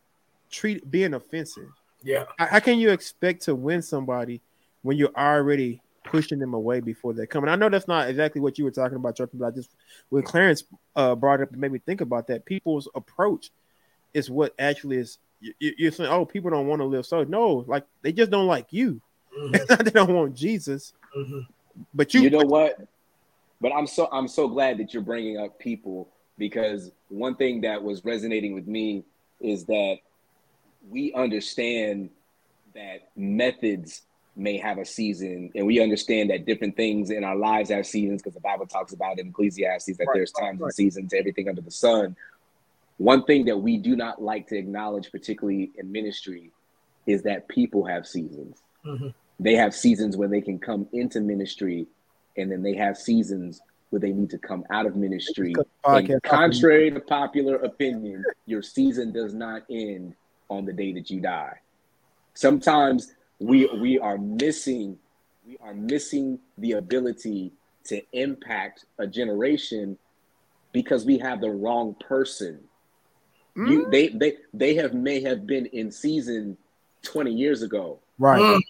Treat being offensive. Yeah. How, how, can you expect to win somebody when you're already pushing them away before they come? And I know that's not exactly what you were talking about, Chuck, but I just when Clarence uh, brought it up, it made me think about that. People's approach is what actually is you're saying, oh, people don't want to live so. No, like they just don't like you. Mm-hmm. they don't want Jesus. Mm-hmm. But you, you know what? But I'm so I'm so glad that you're bringing up people because one thing that was resonating with me is that we understand that methods may have a season, and we understand that different things in our lives have seasons because the Bible talks about in Ecclesiastes that right, there's times right. and seasons to everything under the sun. One thing that we do not like to acknowledge, particularly in ministry, is that people have seasons. Mm-hmm. They have seasons when they can come into ministry, and then they have seasons where they need to come out of ministry. And contrary to popular opinion, your season does not end on the day that you die. Sometimes we we are missing we are missing the ability to impact a generation because we have the wrong person Mm. You they they they have may have been in season 20 years ago. Right.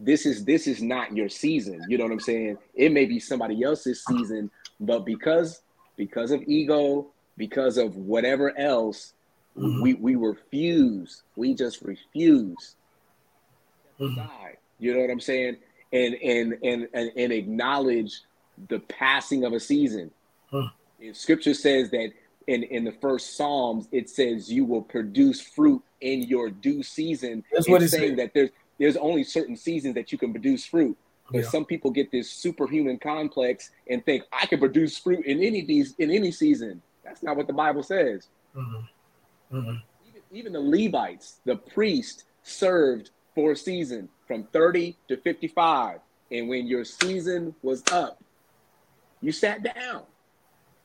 This is this is not your season. You know what I'm saying? It may be somebody else's season, but because because of ego, because of whatever else, mm-hmm. we we refuse. We just refuse. Mm-hmm. You know what I'm saying? And and and and, and acknowledge the passing of a season. Huh. Scripture says that in in the first Psalms, it says you will produce fruit in your due season. That's what it's saying that there's there's only certain seasons that you can produce fruit. But yeah. some people get this superhuman complex and think I can produce fruit in any these in any season. That's not what the Bible says. Mm-hmm. Mm-hmm. Even, even the Levites, the priest, served for a season from 30 to 55. And when your season was up, you sat down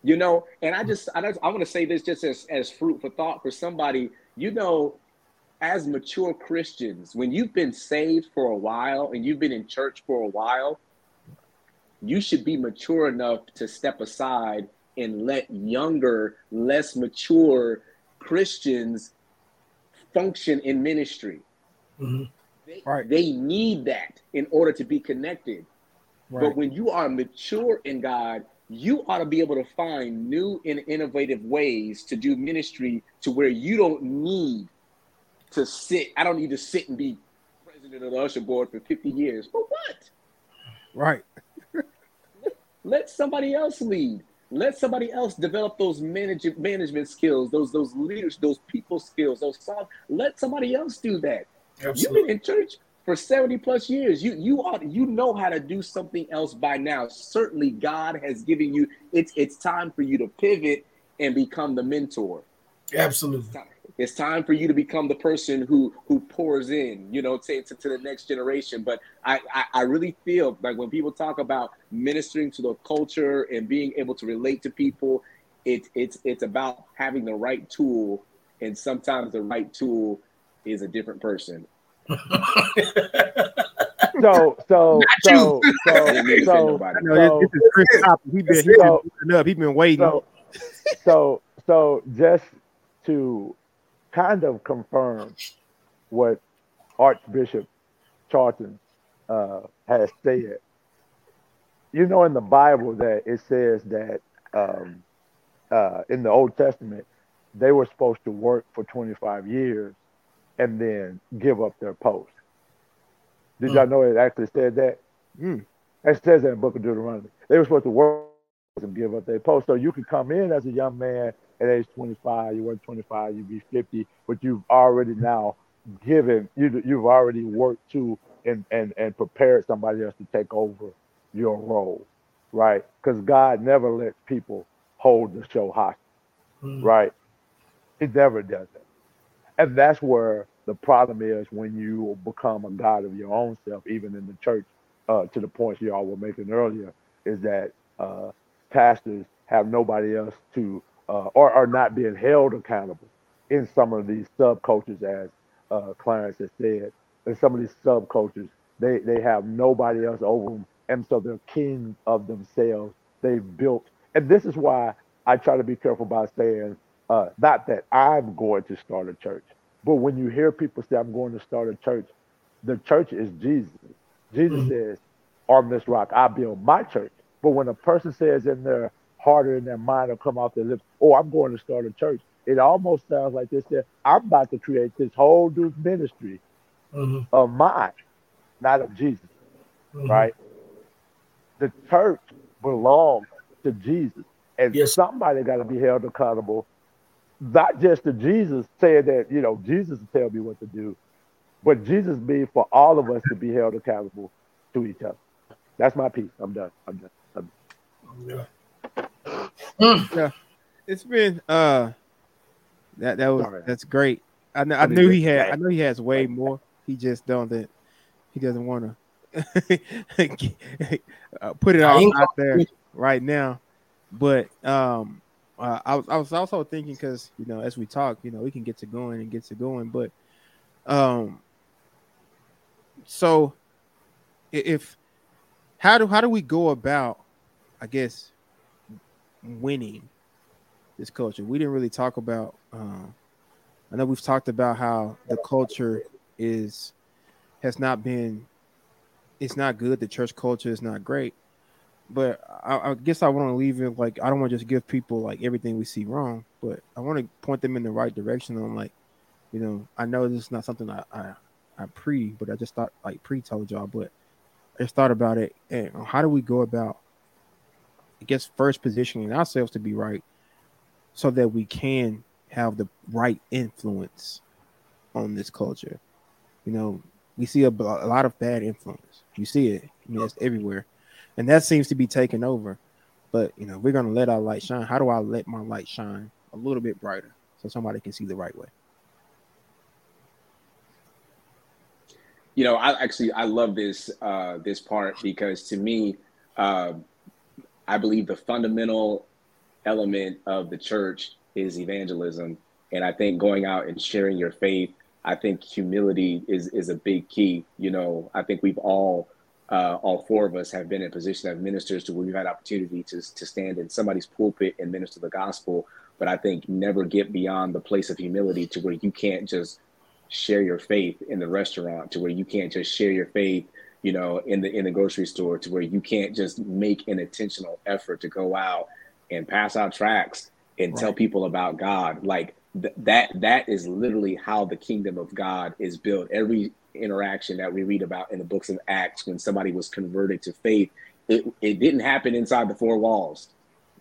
you know and i just i, I want to say this just as, as fruit for thought for somebody you know as mature christians when you've been saved for a while and you've been in church for a while you should be mature enough to step aside and let younger less mature christians function in ministry mm-hmm. they, right. they need that in order to be connected right. but when you are mature in god you ought to be able to find new and innovative ways to do ministry to where you don't need to sit. I don't need to sit and be president of the usher board for 50 years. For what? Right. Let somebody else lead. Let somebody else develop those manage- management skills, those those leaders, those people skills, those songs. Let somebody else do that. Absolutely. You've been in church for 70 plus years. You you ought you know how to do something else by now. Certainly God has given you it's it's time for you to pivot and become the mentor. Absolutely. It's time, for you to become the person who who pours in, you know, to, to, to the next generation. But I, I, I really feel like when people talk about ministering to the culture and being able to relate to people, it's it's it's about having the right tool, and sometimes the right tool is a different person so so so so so no, this, is Chris He been he so, been up. He been waiting. So, so so just to kind of confirm what Archbishop Charlton uh, has said. You know, in the Bible that it says that um, uh, in the Old Testament they were supposed to work for 25 years and then give up their post. Did mm. y'all know it actually said that? Mm. It says that in the book of Deuteronomy. They were supposed to work and give up their post. So you could come in as a young man at age 25, you weren't 25, you'd be 50, but you've already now given you you've already worked to and and and prepared somebody else to take over your role, right? Because God never lets people hold the show hostage, mm. right? He never does it, and that's where the problem is when you become a god of your own self, even in the church. Uh, to the points y'all were making earlier, is that uh, pastors have nobody else to uh, or are not being held accountable in some of these subcultures, as uh, Clarence has said. In some of these subcultures, they they have nobody else over them, and so they're king of themselves. They've built, and this is why I try to be careful by saying uh, not that I'm going to start a church, but when you hear people say I'm going to start a church, the church is Jesus. Jesus mm-hmm. says, "On this rock I build my church." But when a person says in their heart or in their mind or come off their lips, "Oh, I'm going to start a church," it almost sounds like this: that I'm about to create this whole new ministry mm-hmm. of mine, not of Jesus, mm-hmm. right? The church belongs to Jesus, and yes. somebody got to be held accountable, not just to Jesus saying that you know Jesus will tell me what to do, but Jesus being for all of us to be held accountable to each other. That's my piece. I'm done. I'm done. I'm done. Yeah. Yeah. It's been uh that that was right. that's great. I, I knew he had I know he has way more. He just don't that he doesn't want to uh, put it all out there right now. But um uh, I was I was also thinking because you know as we talk, you know we can get to going and get to going, but um so if how do how do we go about I guess winning this culture? We didn't really talk about. Um, I know we've talked about how the culture is has not been. It's not good. The church culture is not great, but I, I guess I want to leave it like I don't want to just give people like everything we see wrong, but I want to point them in the right direction on like, you know, I know this is not something I I, I pre, but I just thought like pre told y'all, but I just thought about it and how do we go about I guess first positioning ourselves to be right so that we can have the right influence on this culture. You know, we see a, a lot of bad influence. You see it. I mean, it's everywhere. And that seems to be taking over. But, you know, we're going to let our light shine. How do I let my light shine a little bit brighter so somebody can see the right way? You know, I actually I love this uh, this part because to me, uh, I believe the fundamental element of the church is evangelism. And I think going out and sharing your faith, I think humility is is a big key. You know, I think we've all uh, all four of us have been in position of ministers to where we've had opportunity to, to stand in somebody's pulpit and minister the gospel. But I think never get beyond the place of humility to where you can't just share your faith in the restaurant, to where you can't just share your faith you know, in the in the grocery store to where you can't just make an intentional effort to go out and pass out tracts and right. tell people about God. Like th- that that is literally how the kingdom of God is built. Every interaction that we read about in the books of Acts when somebody was converted to faith, it, it didn't happen inside the four walls.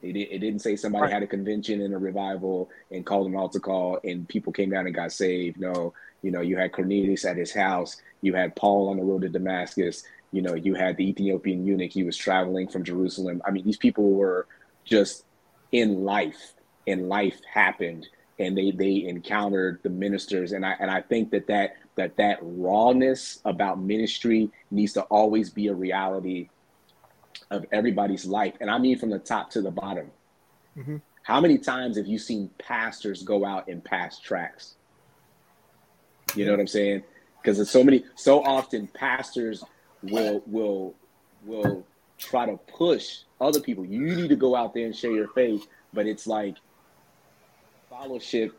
It, it didn't say somebody right. had a convention and a revival and called an altar call and people came down and got saved. No, you know, you had Cornelius at his house you had Paul on the road to Damascus. You know, you had the Ethiopian eunuch. He was traveling from Jerusalem. I mean, these people were just in life, and life happened, and they they encountered the ministers. And I and I think that that that that rawness about ministry needs to always be a reality of everybody's life. And I mean from the top to the bottom. Mm-hmm. How many times have you seen pastors go out and pass tracts? You know what I'm saying? because there's so many so often pastors will will will try to push other people you need to go out there and share your faith but it's like fellowship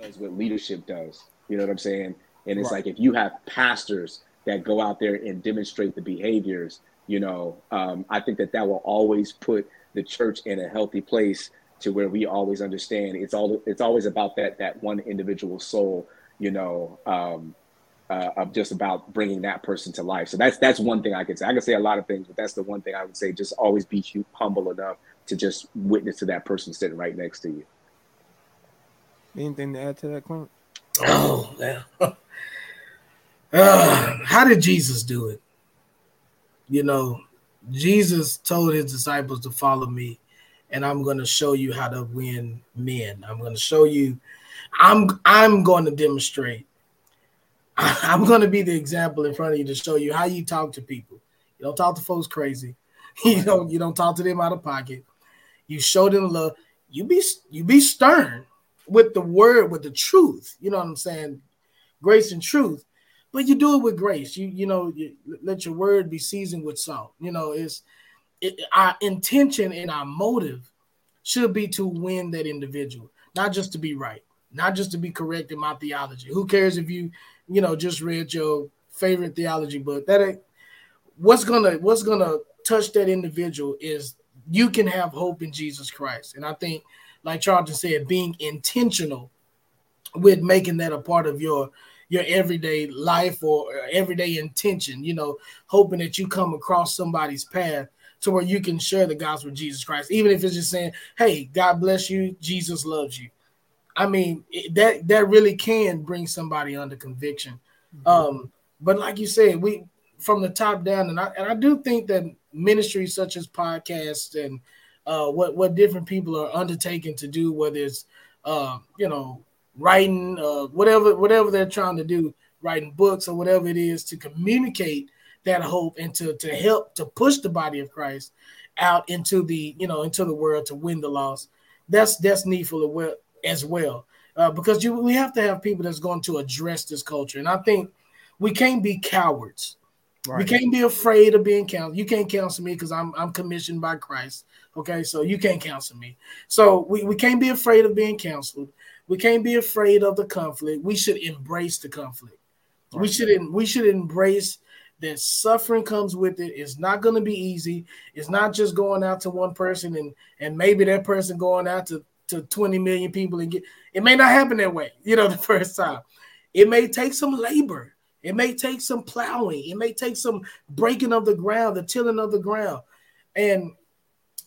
does what leadership does you know what i'm saying and it's right. like if you have pastors that go out there and demonstrate the behaviors you know um, i think that that will always put the church in a healthy place to where we always understand it's all it's always about that that one individual soul you know um, uh, of just about bringing that person to life. So that's that's one thing I could say. I could say a lot of things, but that's the one thing I would say. Just always be humble enough to just witness to that person sitting right next to you. Anything to add to that, Clint? Oh man. Uh, how did Jesus do it? You know, Jesus told his disciples to follow me, and I'm going to show you how to win men. I'm going to show you. I'm I'm going to demonstrate. I'm going to be the example in front of you to show you how you talk to people. You don't talk to folks crazy. You don't you don't talk to them out of pocket. You show them love. You be you be stern with the word, with the truth. You know what I'm saying? Grace and truth but you do it with grace. You you know, you, let your word be seasoned with salt. You know, it's it, our intention and our motive should be to win that individual, not just to be right, not just to be correct in my theology. Who cares if you, you know, just read your favorite theology book? That ain't what's gonna what's gonna touch that individual is you can have hope in Jesus Christ. And I think, like Charlton said, being intentional with making that a part of your your everyday life or everyday intention, you know, hoping that you come across somebody's path to where you can share the gospel of Jesus Christ, even if it's just saying, "Hey, God bless you, Jesus loves you." I mean, that that really can bring somebody under conviction. Mm-hmm. Um, but like you said, we from the top down, and I and I do think that ministries such as podcasts and uh, what what different people are undertaking to do, whether it's uh, you know writing, uh, whatever whatever they're trying to do, writing books or whatever it is to communicate that hope and to to help to push the body of Christ out into the you know into the world to win the loss. That's that's needful as well uh, because you we have to have people that's going to address this culture, and I think we can't be cowards. Right. We can't be afraid of being counseled. You can't counsel me because I'm I'm commissioned by Christ. Okay, so you can't counsel me. So we, we can't be afraid of being counseled. We can't be afraid of the conflict. We should embrace the conflict. Right. We should we should embrace that suffering comes with it. It's not going to be easy. It's not just going out to one person and and maybe that person going out to to 20 million people and get it may not happen that way, you know, the first time. It may take some labor. It may take some plowing. It may take some breaking of the ground, the tilling of the ground. And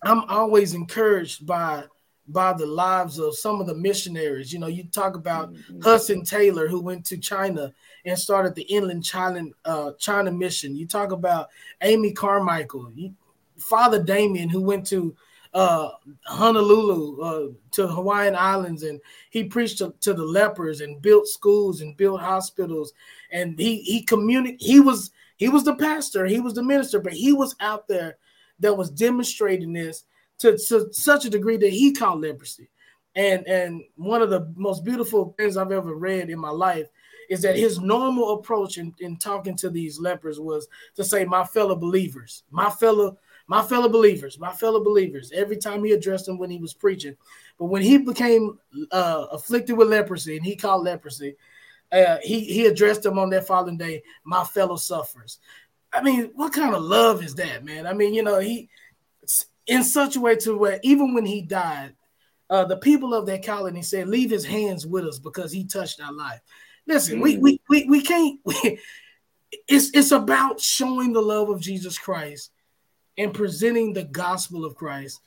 I'm always encouraged by by the lives of some of the missionaries. You know, you talk about mm-hmm. Hudson Taylor, who went to China and started the Inland China uh, China Mission. You talk about Amy Carmichael, you, Father Damien, who went to uh, Honolulu uh, to Hawaiian Islands, and he preached to, to, the lepers and built schools and built hospitals. And he he communi- He was he was the pastor, he was the minister, but he was out there that was demonstrating this to, to such a degree that he caught leprosy. And and one of the most beautiful things I've ever read in my life is that his normal approach in, in talking to these lepers was to say, My fellow believers, my fellow, my fellow believers, my fellow believers, every time he addressed them when he was preaching. But when he became uh, afflicted with leprosy and he called leprosy, uh, he, he addressed them on that following day, my fellow sufferers. I mean, what kind of love is that, man? I mean, you know, he in such a way to where even when he died, uh, the people of that colony said, "Leave his hands with us because he touched our life." Listen, mm-hmm. we, we we we can't. We, it's it's about showing the love of Jesus Christ and presenting the gospel of Christ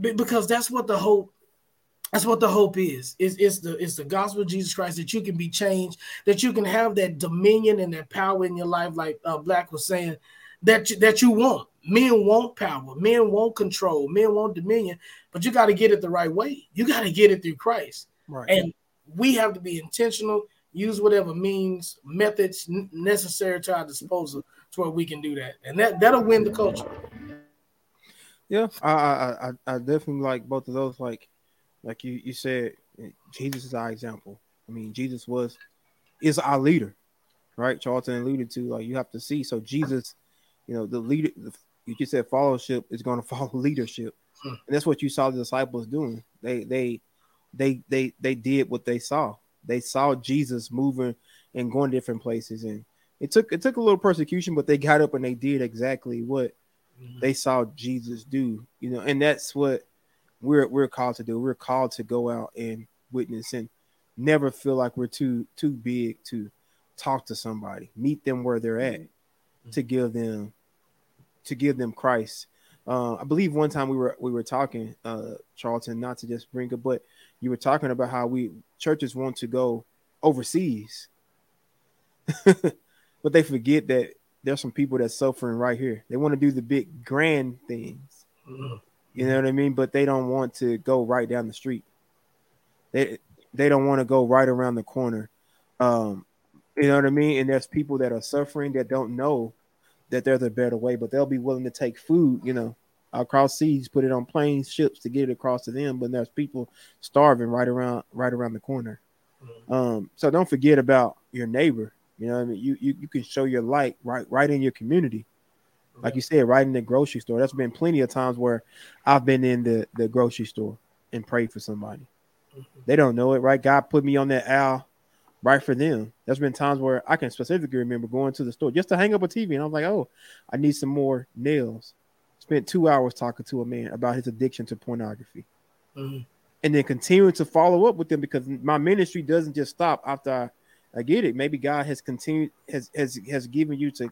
because that's what the hope that's what the hope is. Is it's the it's the gospel of Jesus Christ that you can be changed, that you can have that dominion and that power in your life, like uh, Black was saying, that you, that you want. Men want power, men want control, men want dominion, but you got to get it the right way. You got to get it through Christ. Right. And we have to be intentional, use whatever means, methods necessary to our disposal to where we can do that. And that, that'll win the culture. Yeah, I, I I definitely like both of those. Like like you, you said, Jesus is our example. I mean, Jesus was is our leader, right? Charlton alluded to like you have to see. So Jesus, you know, the leader the you just said fellowship is going to follow leadership, hmm. and that's what you saw the disciples doing. They they they they they did what they saw. They saw Jesus moving and going different places, and it took it took a little persecution, but they got up and they did exactly what mm-hmm. they saw Jesus do. You know, and that's what we're we're called to do. We're called to go out and witness and never feel like we're too too big to talk to somebody, meet them where they're at, mm-hmm. to give them to give them Christ. Uh, I believe one time we were we were talking, uh, Charlton, not to just bring it, but you were talking about how we churches want to go overseas. but they forget that there's some people that's suffering right here. They want to do the big grand things. Mm-hmm. You know what I mean? But they don't want to go right down the street. They they don't want to go right around the corner. Um, you know what I mean? And there's people that are suffering that don't know that there's a better way, but they'll be willing to take food, you know, across seas, put it on planes, ships to get it across to them. But there's people starving right around right around the corner. Mm-hmm. Um, so don't forget about your neighbor. You know, I mean, you, you you can show your light right right in your community, like you said, right in the grocery store. That's been plenty of times where I've been in the the grocery store and prayed for somebody. Mm-hmm. They don't know it, right? God put me on that aisle right for them. There's been times where I can specifically remember going to the store just to hang up a TV, and I was like, "Oh, I need some more nails." Spent two hours talking to a man about his addiction to pornography, mm-hmm. and then continuing to follow up with them because my ministry doesn't just stop after I, get it. Maybe God has continued has has has given you to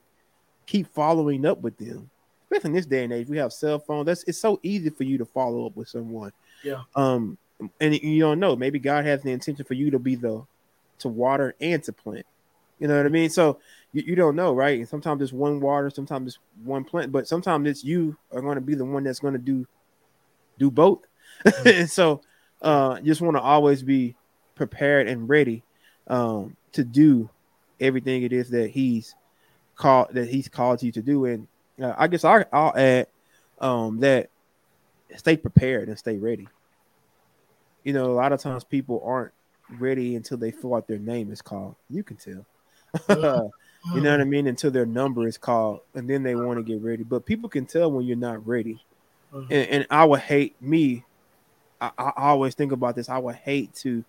keep following up with them. Especially in this day and age, we have cell phones. That's it's so easy for you to follow up with someone. Yeah. Um, and you don't know. Maybe God has the intention for you to be the to water and to plant. You know what I mean? So you, you don't know, right? And sometimes it's one water, sometimes it's one plant, but sometimes it's you are going to be the one that's going to do do both. Mm-hmm. and so uh just want to always be prepared and ready um to do everything it is that he's called that he's called you to do. And uh, I guess I, I'll add um that stay prepared and stay ready. You know, a lot of times people aren't ready until they feel like their name is called. You can tell. you know what I mean? Until their number is called, and then they want to get ready. But people can tell when you're not ready. Uh-huh. And, and, I would hate me. I, I, always think about this. I would hate to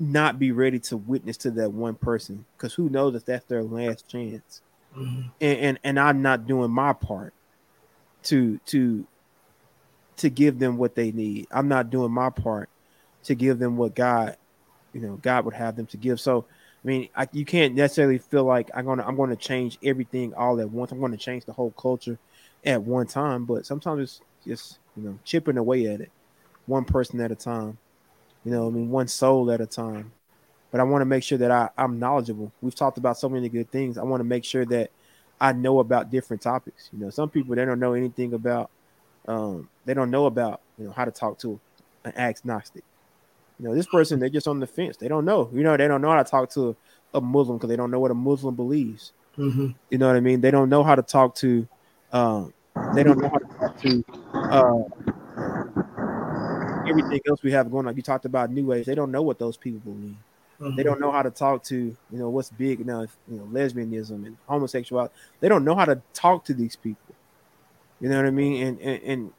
not be ready to witness to that one person because who knows if that's their last chance. Mm-hmm. And, and and I'm not doing my part to to to give them what they need. I'm not doing my part to give them what God, you know, God would have them to give. So, I mean, I, you can't necessarily feel like I'm gonna I'm gonna change everything all at once. I'm gonna change the whole culture at one time. But sometimes it's just you know chipping away at it, one person at a time. You know, I mean, one soul at a time. But I want to make sure that I, I'm knowledgeable. We've talked about so many good things. I want to make sure that I know about different topics. You know, some people they don't know anything about um, they don't know about you know how to talk to an agnostic. You know, this person they're just on the fence. They don't know. You know, they don't know how to talk to a, Muslim because they don't know what a Muslim believes. Mm-hmm. You know what I mean? They don't know how to talk to. Um, they don't know how to talk to uh, everything else we have going on. You talked about New Age. They don't know what those people believe. Mm-hmm. They don't know how to talk to you know what's big now. You know, lesbianism and homosexuality. They don't know how to talk to these people. You know what I mean? And and, and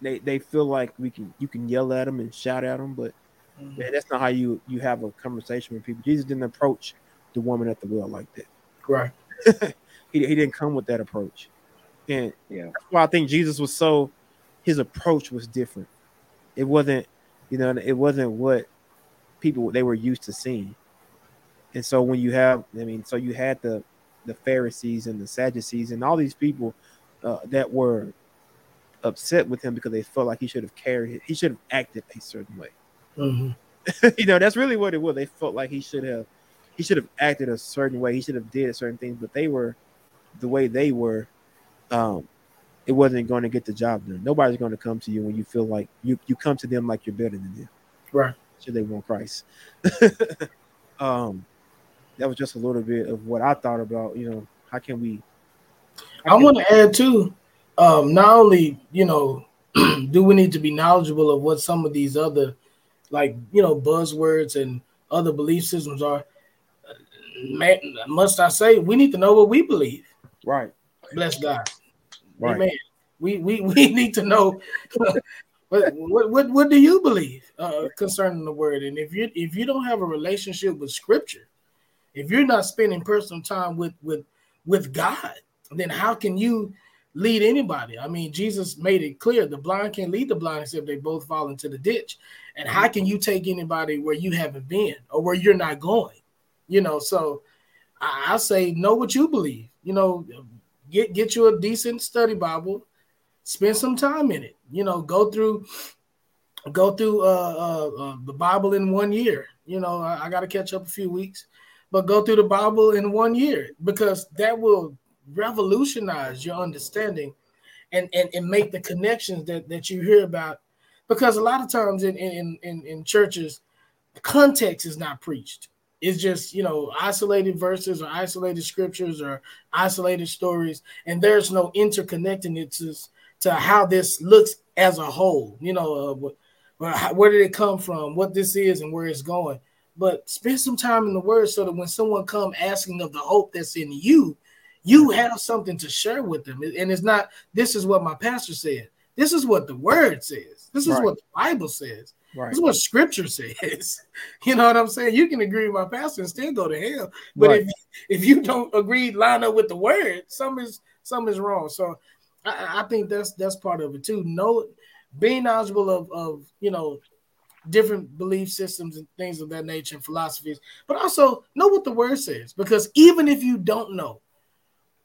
they they feel like we can you can yell at them and shout at them, but Mm-hmm. Man, that's not how you you have a conversation with people. Jesus didn't approach the woman at the well like that. Right. he, he didn't come with that approach. And yeah, that's why I think Jesus was so his approach was different. It wasn't, you know, it wasn't what people they were used to seeing. And so when you have, I mean, so you had the the Pharisees and the Sadducees and all these people uh, that were upset with him because they felt like he should have carried, he should have acted a certain way. Mm-hmm. you know, that's really what it was. They felt like he should have he should have acted a certain way. He should have did certain things, but they were the way they were. Um, it wasn't going to get the job done. Nobody's going to come to you when you feel like you you come to them like you're better than them. Right. Should they want Christ? um, that was just a little bit of what I thought about. You know, how can we? How I want to add too. Um, not only you know, do we need to be knowledgeable of what some of these other like you know buzzwords and other belief systems are man, must i say we need to know what we believe right bless god right we we we need to know what, what, what what do you believe uh, concerning the word and if you if you don't have a relationship with scripture if you're not spending personal time with with with god then how can you lead anybody. I mean, Jesus made it clear the blind can't lead the blind except they both fall into the ditch. And how can you take anybody where you haven't been or where you're not going? You know, so I, I say know what you believe. You know, get get you a decent study Bible, spend some time in it. You know, go through go through uh, uh, uh, the Bible in one year. You know, I, I got to catch up a few weeks, but go through the Bible in one year because that will revolutionize your understanding and, and, and make the connections that, that you hear about. Because a lot of times in, in, in, in churches, context is not preached. It's just, you know, isolated verses or isolated scriptures or isolated stories, and there's no interconnectedness to how this looks as a whole. You know, uh, where did it come from, what this is, and where it's going. But spend some time in the Word so that when someone come asking of the hope that's in you, you have something to share with them. And it's not, this is what my pastor said. This is what the word says. This is right. what the Bible says. Right. This is what scripture says. You know what I'm saying? You can agree with my pastor and still go to hell. But right. if, if you don't agree, line up with the word, something is something is wrong. So I, I think that's that's part of it too. Know being knowledgeable of, of you know different belief systems and things of that nature and philosophies, but also know what the word says. Because even if you don't know,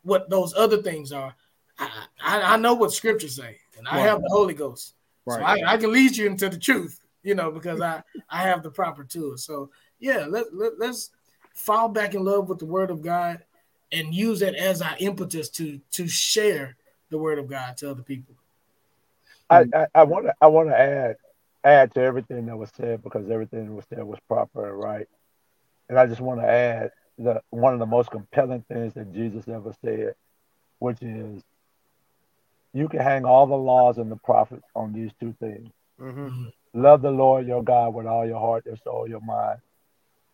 what those other things are. I, I, I know what scripture say, and I right. have the Holy Ghost, right. so I, I, can lead you into the truth, you know, because I I have the proper tools. So yeah, let, let let's fall back in love with the Word of God and use that as our impetus to to share the Word of God to other people. I I want to I want to add add to everything that was said because everything that was said was proper and right, and I just want to add the one of the most compelling things that Jesus ever said, which is you can hang all the laws and the prophets on these two things. Mm-hmm. Love the Lord your God with all your heart, your soul, your mind,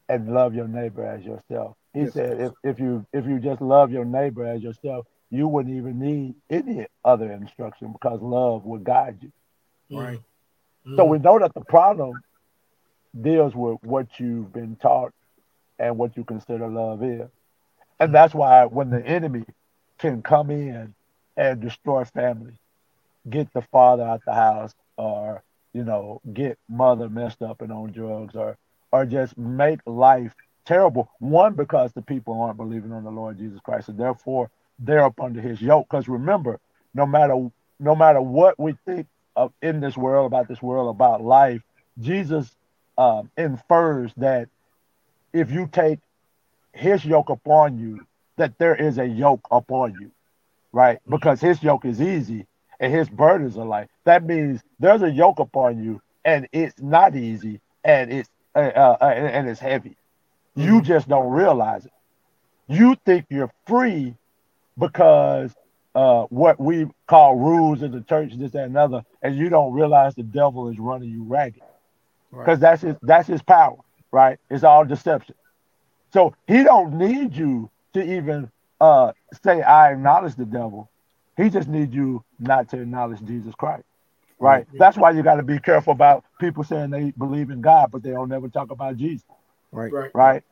and love your neighbor as yourself. He yes, said, yes. if, if you if you just love your neighbor as yourself, you wouldn't even need any other instruction because love will guide you. Right. Mm-hmm. So we know that the problem deals with what you've been taught and what you consider love is. And that's why when the enemy can come in and destroy family, get the father out the house, or you know, get mother messed up and on drugs, or or just make life terrible. One, because the people aren't believing on the Lord Jesus Christ, and therefore they're up under His yoke. Because remember, no matter no matter what we think of in this world about this world about life, Jesus um, infers that if you take his yoke upon you, that there is a yoke upon you, right? Mm-hmm. Because his yoke is easy and his burdens are light. That means there's a yoke upon you and it's not easy and it's uh, uh, and it's heavy. You mm-hmm. just don't realize it. You think you're free because uh, what we call rules in the church, this and another, and you don't realize the devil is running you ragged because right. that's his that's his power right? It's all deception. So he don't need you to even uh, say, I acknowledge the devil. He just needs you not to acknowledge Jesus Christ. Right. Mm-hmm. That's why you got to be careful about people saying they believe in God, but they don't never talk about Jesus. Right. Right.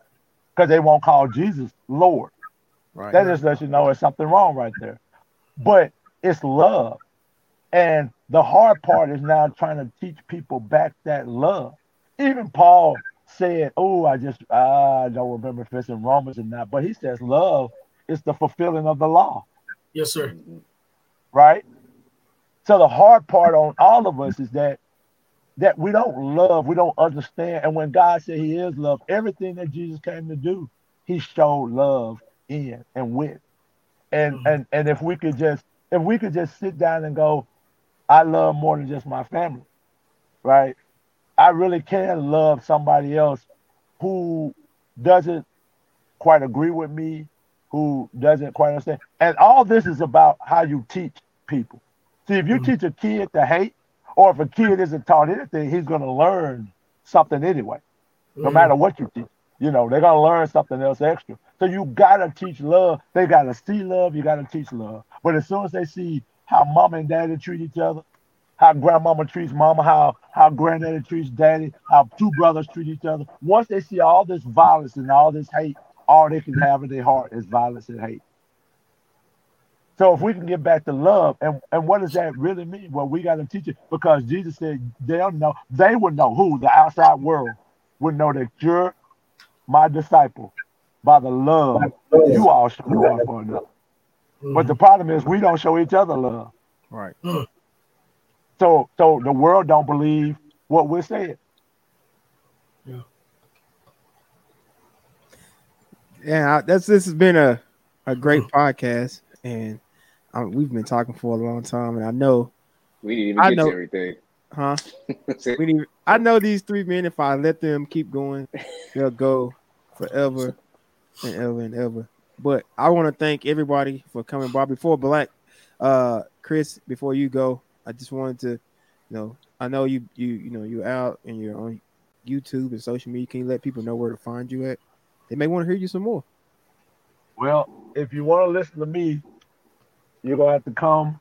Because they won't call Jesus Lord. Right. That just lets you know there's something wrong right there. But it's love. And the hard part is now trying to teach people back that love. Even Paul said, "Oh, I just I don't remember if it's in Romans or not," but he says love is the fulfilling of the law. Yes, sir. Right. So the hard part on all of us is that that we don't love, we don't understand, and when God said He is love, everything that Jesus came to do, He showed love in and with, and mm-hmm. and and if we could just if we could just sit down and go, I love more than just my family, right? I really can love somebody else who doesn't quite agree with me, who doesn't quite understand. And all this is about how you teach people. See, if you mm-hmm. teach a kid to hate, or if a kid isn't taught anything, he's going to learn something anyway, no mm-hmm. matter what you teach. You know, they're going to learn something else extra. So you got to teach love. They got to see love. You got to teach love. But as soon as they see how mom and daddy treat each other, how grandmama treats mama, how how granddaddy treats daddy, how two brothers treat each other. Once they see all this violence and all this hate, all they can have in their heart is violence and hate. So if we can get back to love, and, and what does that really mean? Well, we got to teach it because Jesus said they'll know, they would know who the outside world would know that you're my disciple by the love you all show one for another. But the problem is we don't show each other love. Right. Mm. So so the world don't believe what we're saying. Yeah, that's this has been a a great podcast, and um, we've been talking for a long time, and I know we didn't even I get know, to everything, huh? we need, I know these three men. If I let them keep going, they'll go forever and ever and ever. But I want to thank everybody for coming by. Before Black, uh, Chris, before you go, I just wanted to, you know, I know you you you know you're out and you're on YouTube and social media. Can you let people know where to find you at? They may want to hear you some more. Well, if you want to listen to me, you're gonna have to come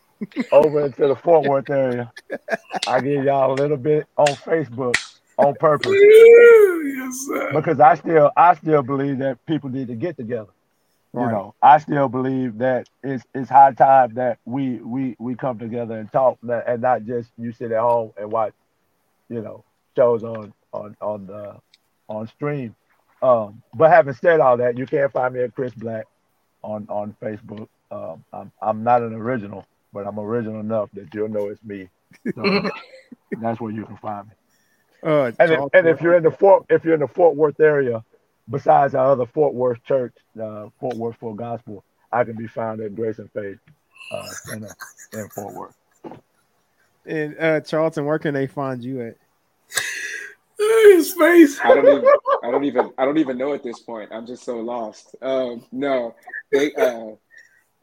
over into the Fort Worth area. I give y'all a little bit on Facebook on purpose. yes, because I still I still believe that people need to get together. Right. You know, I still believe that it's it's high time that we we we come together and talk and not just you sit at home and watch, you know, shows on on on the on stream. Um, but having said all that, you can't find me at Chris Black on on Facebook. Um, I'm I'm not an original, but I'm original enough that you'll know it's me. So that's where you can find me. Uh, and, if, and if you're in the Fort if you're in the Fort Worth area, besides our other Fort Worth church, uh, Fort Worth Full Gospel, I can be found at Grace and Faith uh, Center in Fort Worth. And uh, Charlton, where can they find you at? His face. I don't even. I don't even. I don't even know at this point. I'm just so lost. Um, no, they. Uh,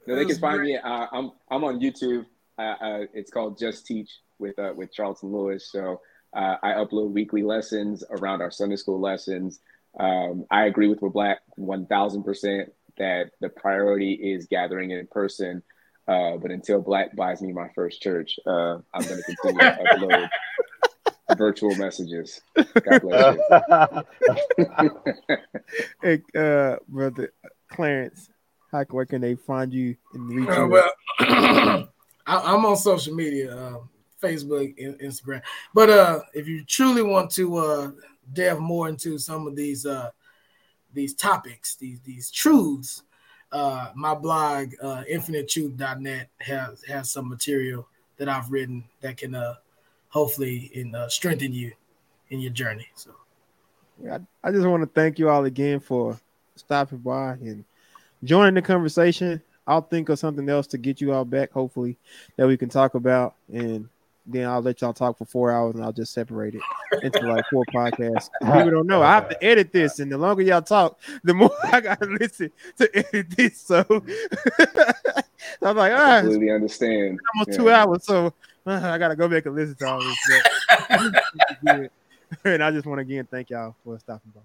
no, they can find great. me. Uh, I'm. I'm on YouTube. Uh, uh, it's called Just Teach with uh, with Charlton Lewis. So uh, I upload weekly lessons around our Sunday school lessons. Um, I agree with Black 1000% that the priority is gathering in person. Uh, but until Black buys me my first church, uh, I'm going to continue to upload virtual messages. God bless you. hey, uh, brother Clarence, how where can they find you and reach uh, you? well, I, am on social media, uh, Facebook, and Instagram. But uh, if you truly want to uh, delve more into some of these uh, these topics, these these truths, uh, my blog uh, infinitetruth.net has has some material that I've written that can uh, hopefully and uh, strengthen you in your journey. So, yeah, I, I just want to thank you all again for stopping by and joining the conversation. I'll think of something else to get you all back, hopefully, that we can talk about. And then I'll let y'all talk for four hours and I'll just separate it into like four podcasts. People don't know. I have to edit this, and the longer y'all talk, the more I gotta listen to edit this. So, I'm like, ah, I completely understand. Almost yeah. two hours, so I gotta go back and listen to all this. and I just want to again thank y'all for stopping by.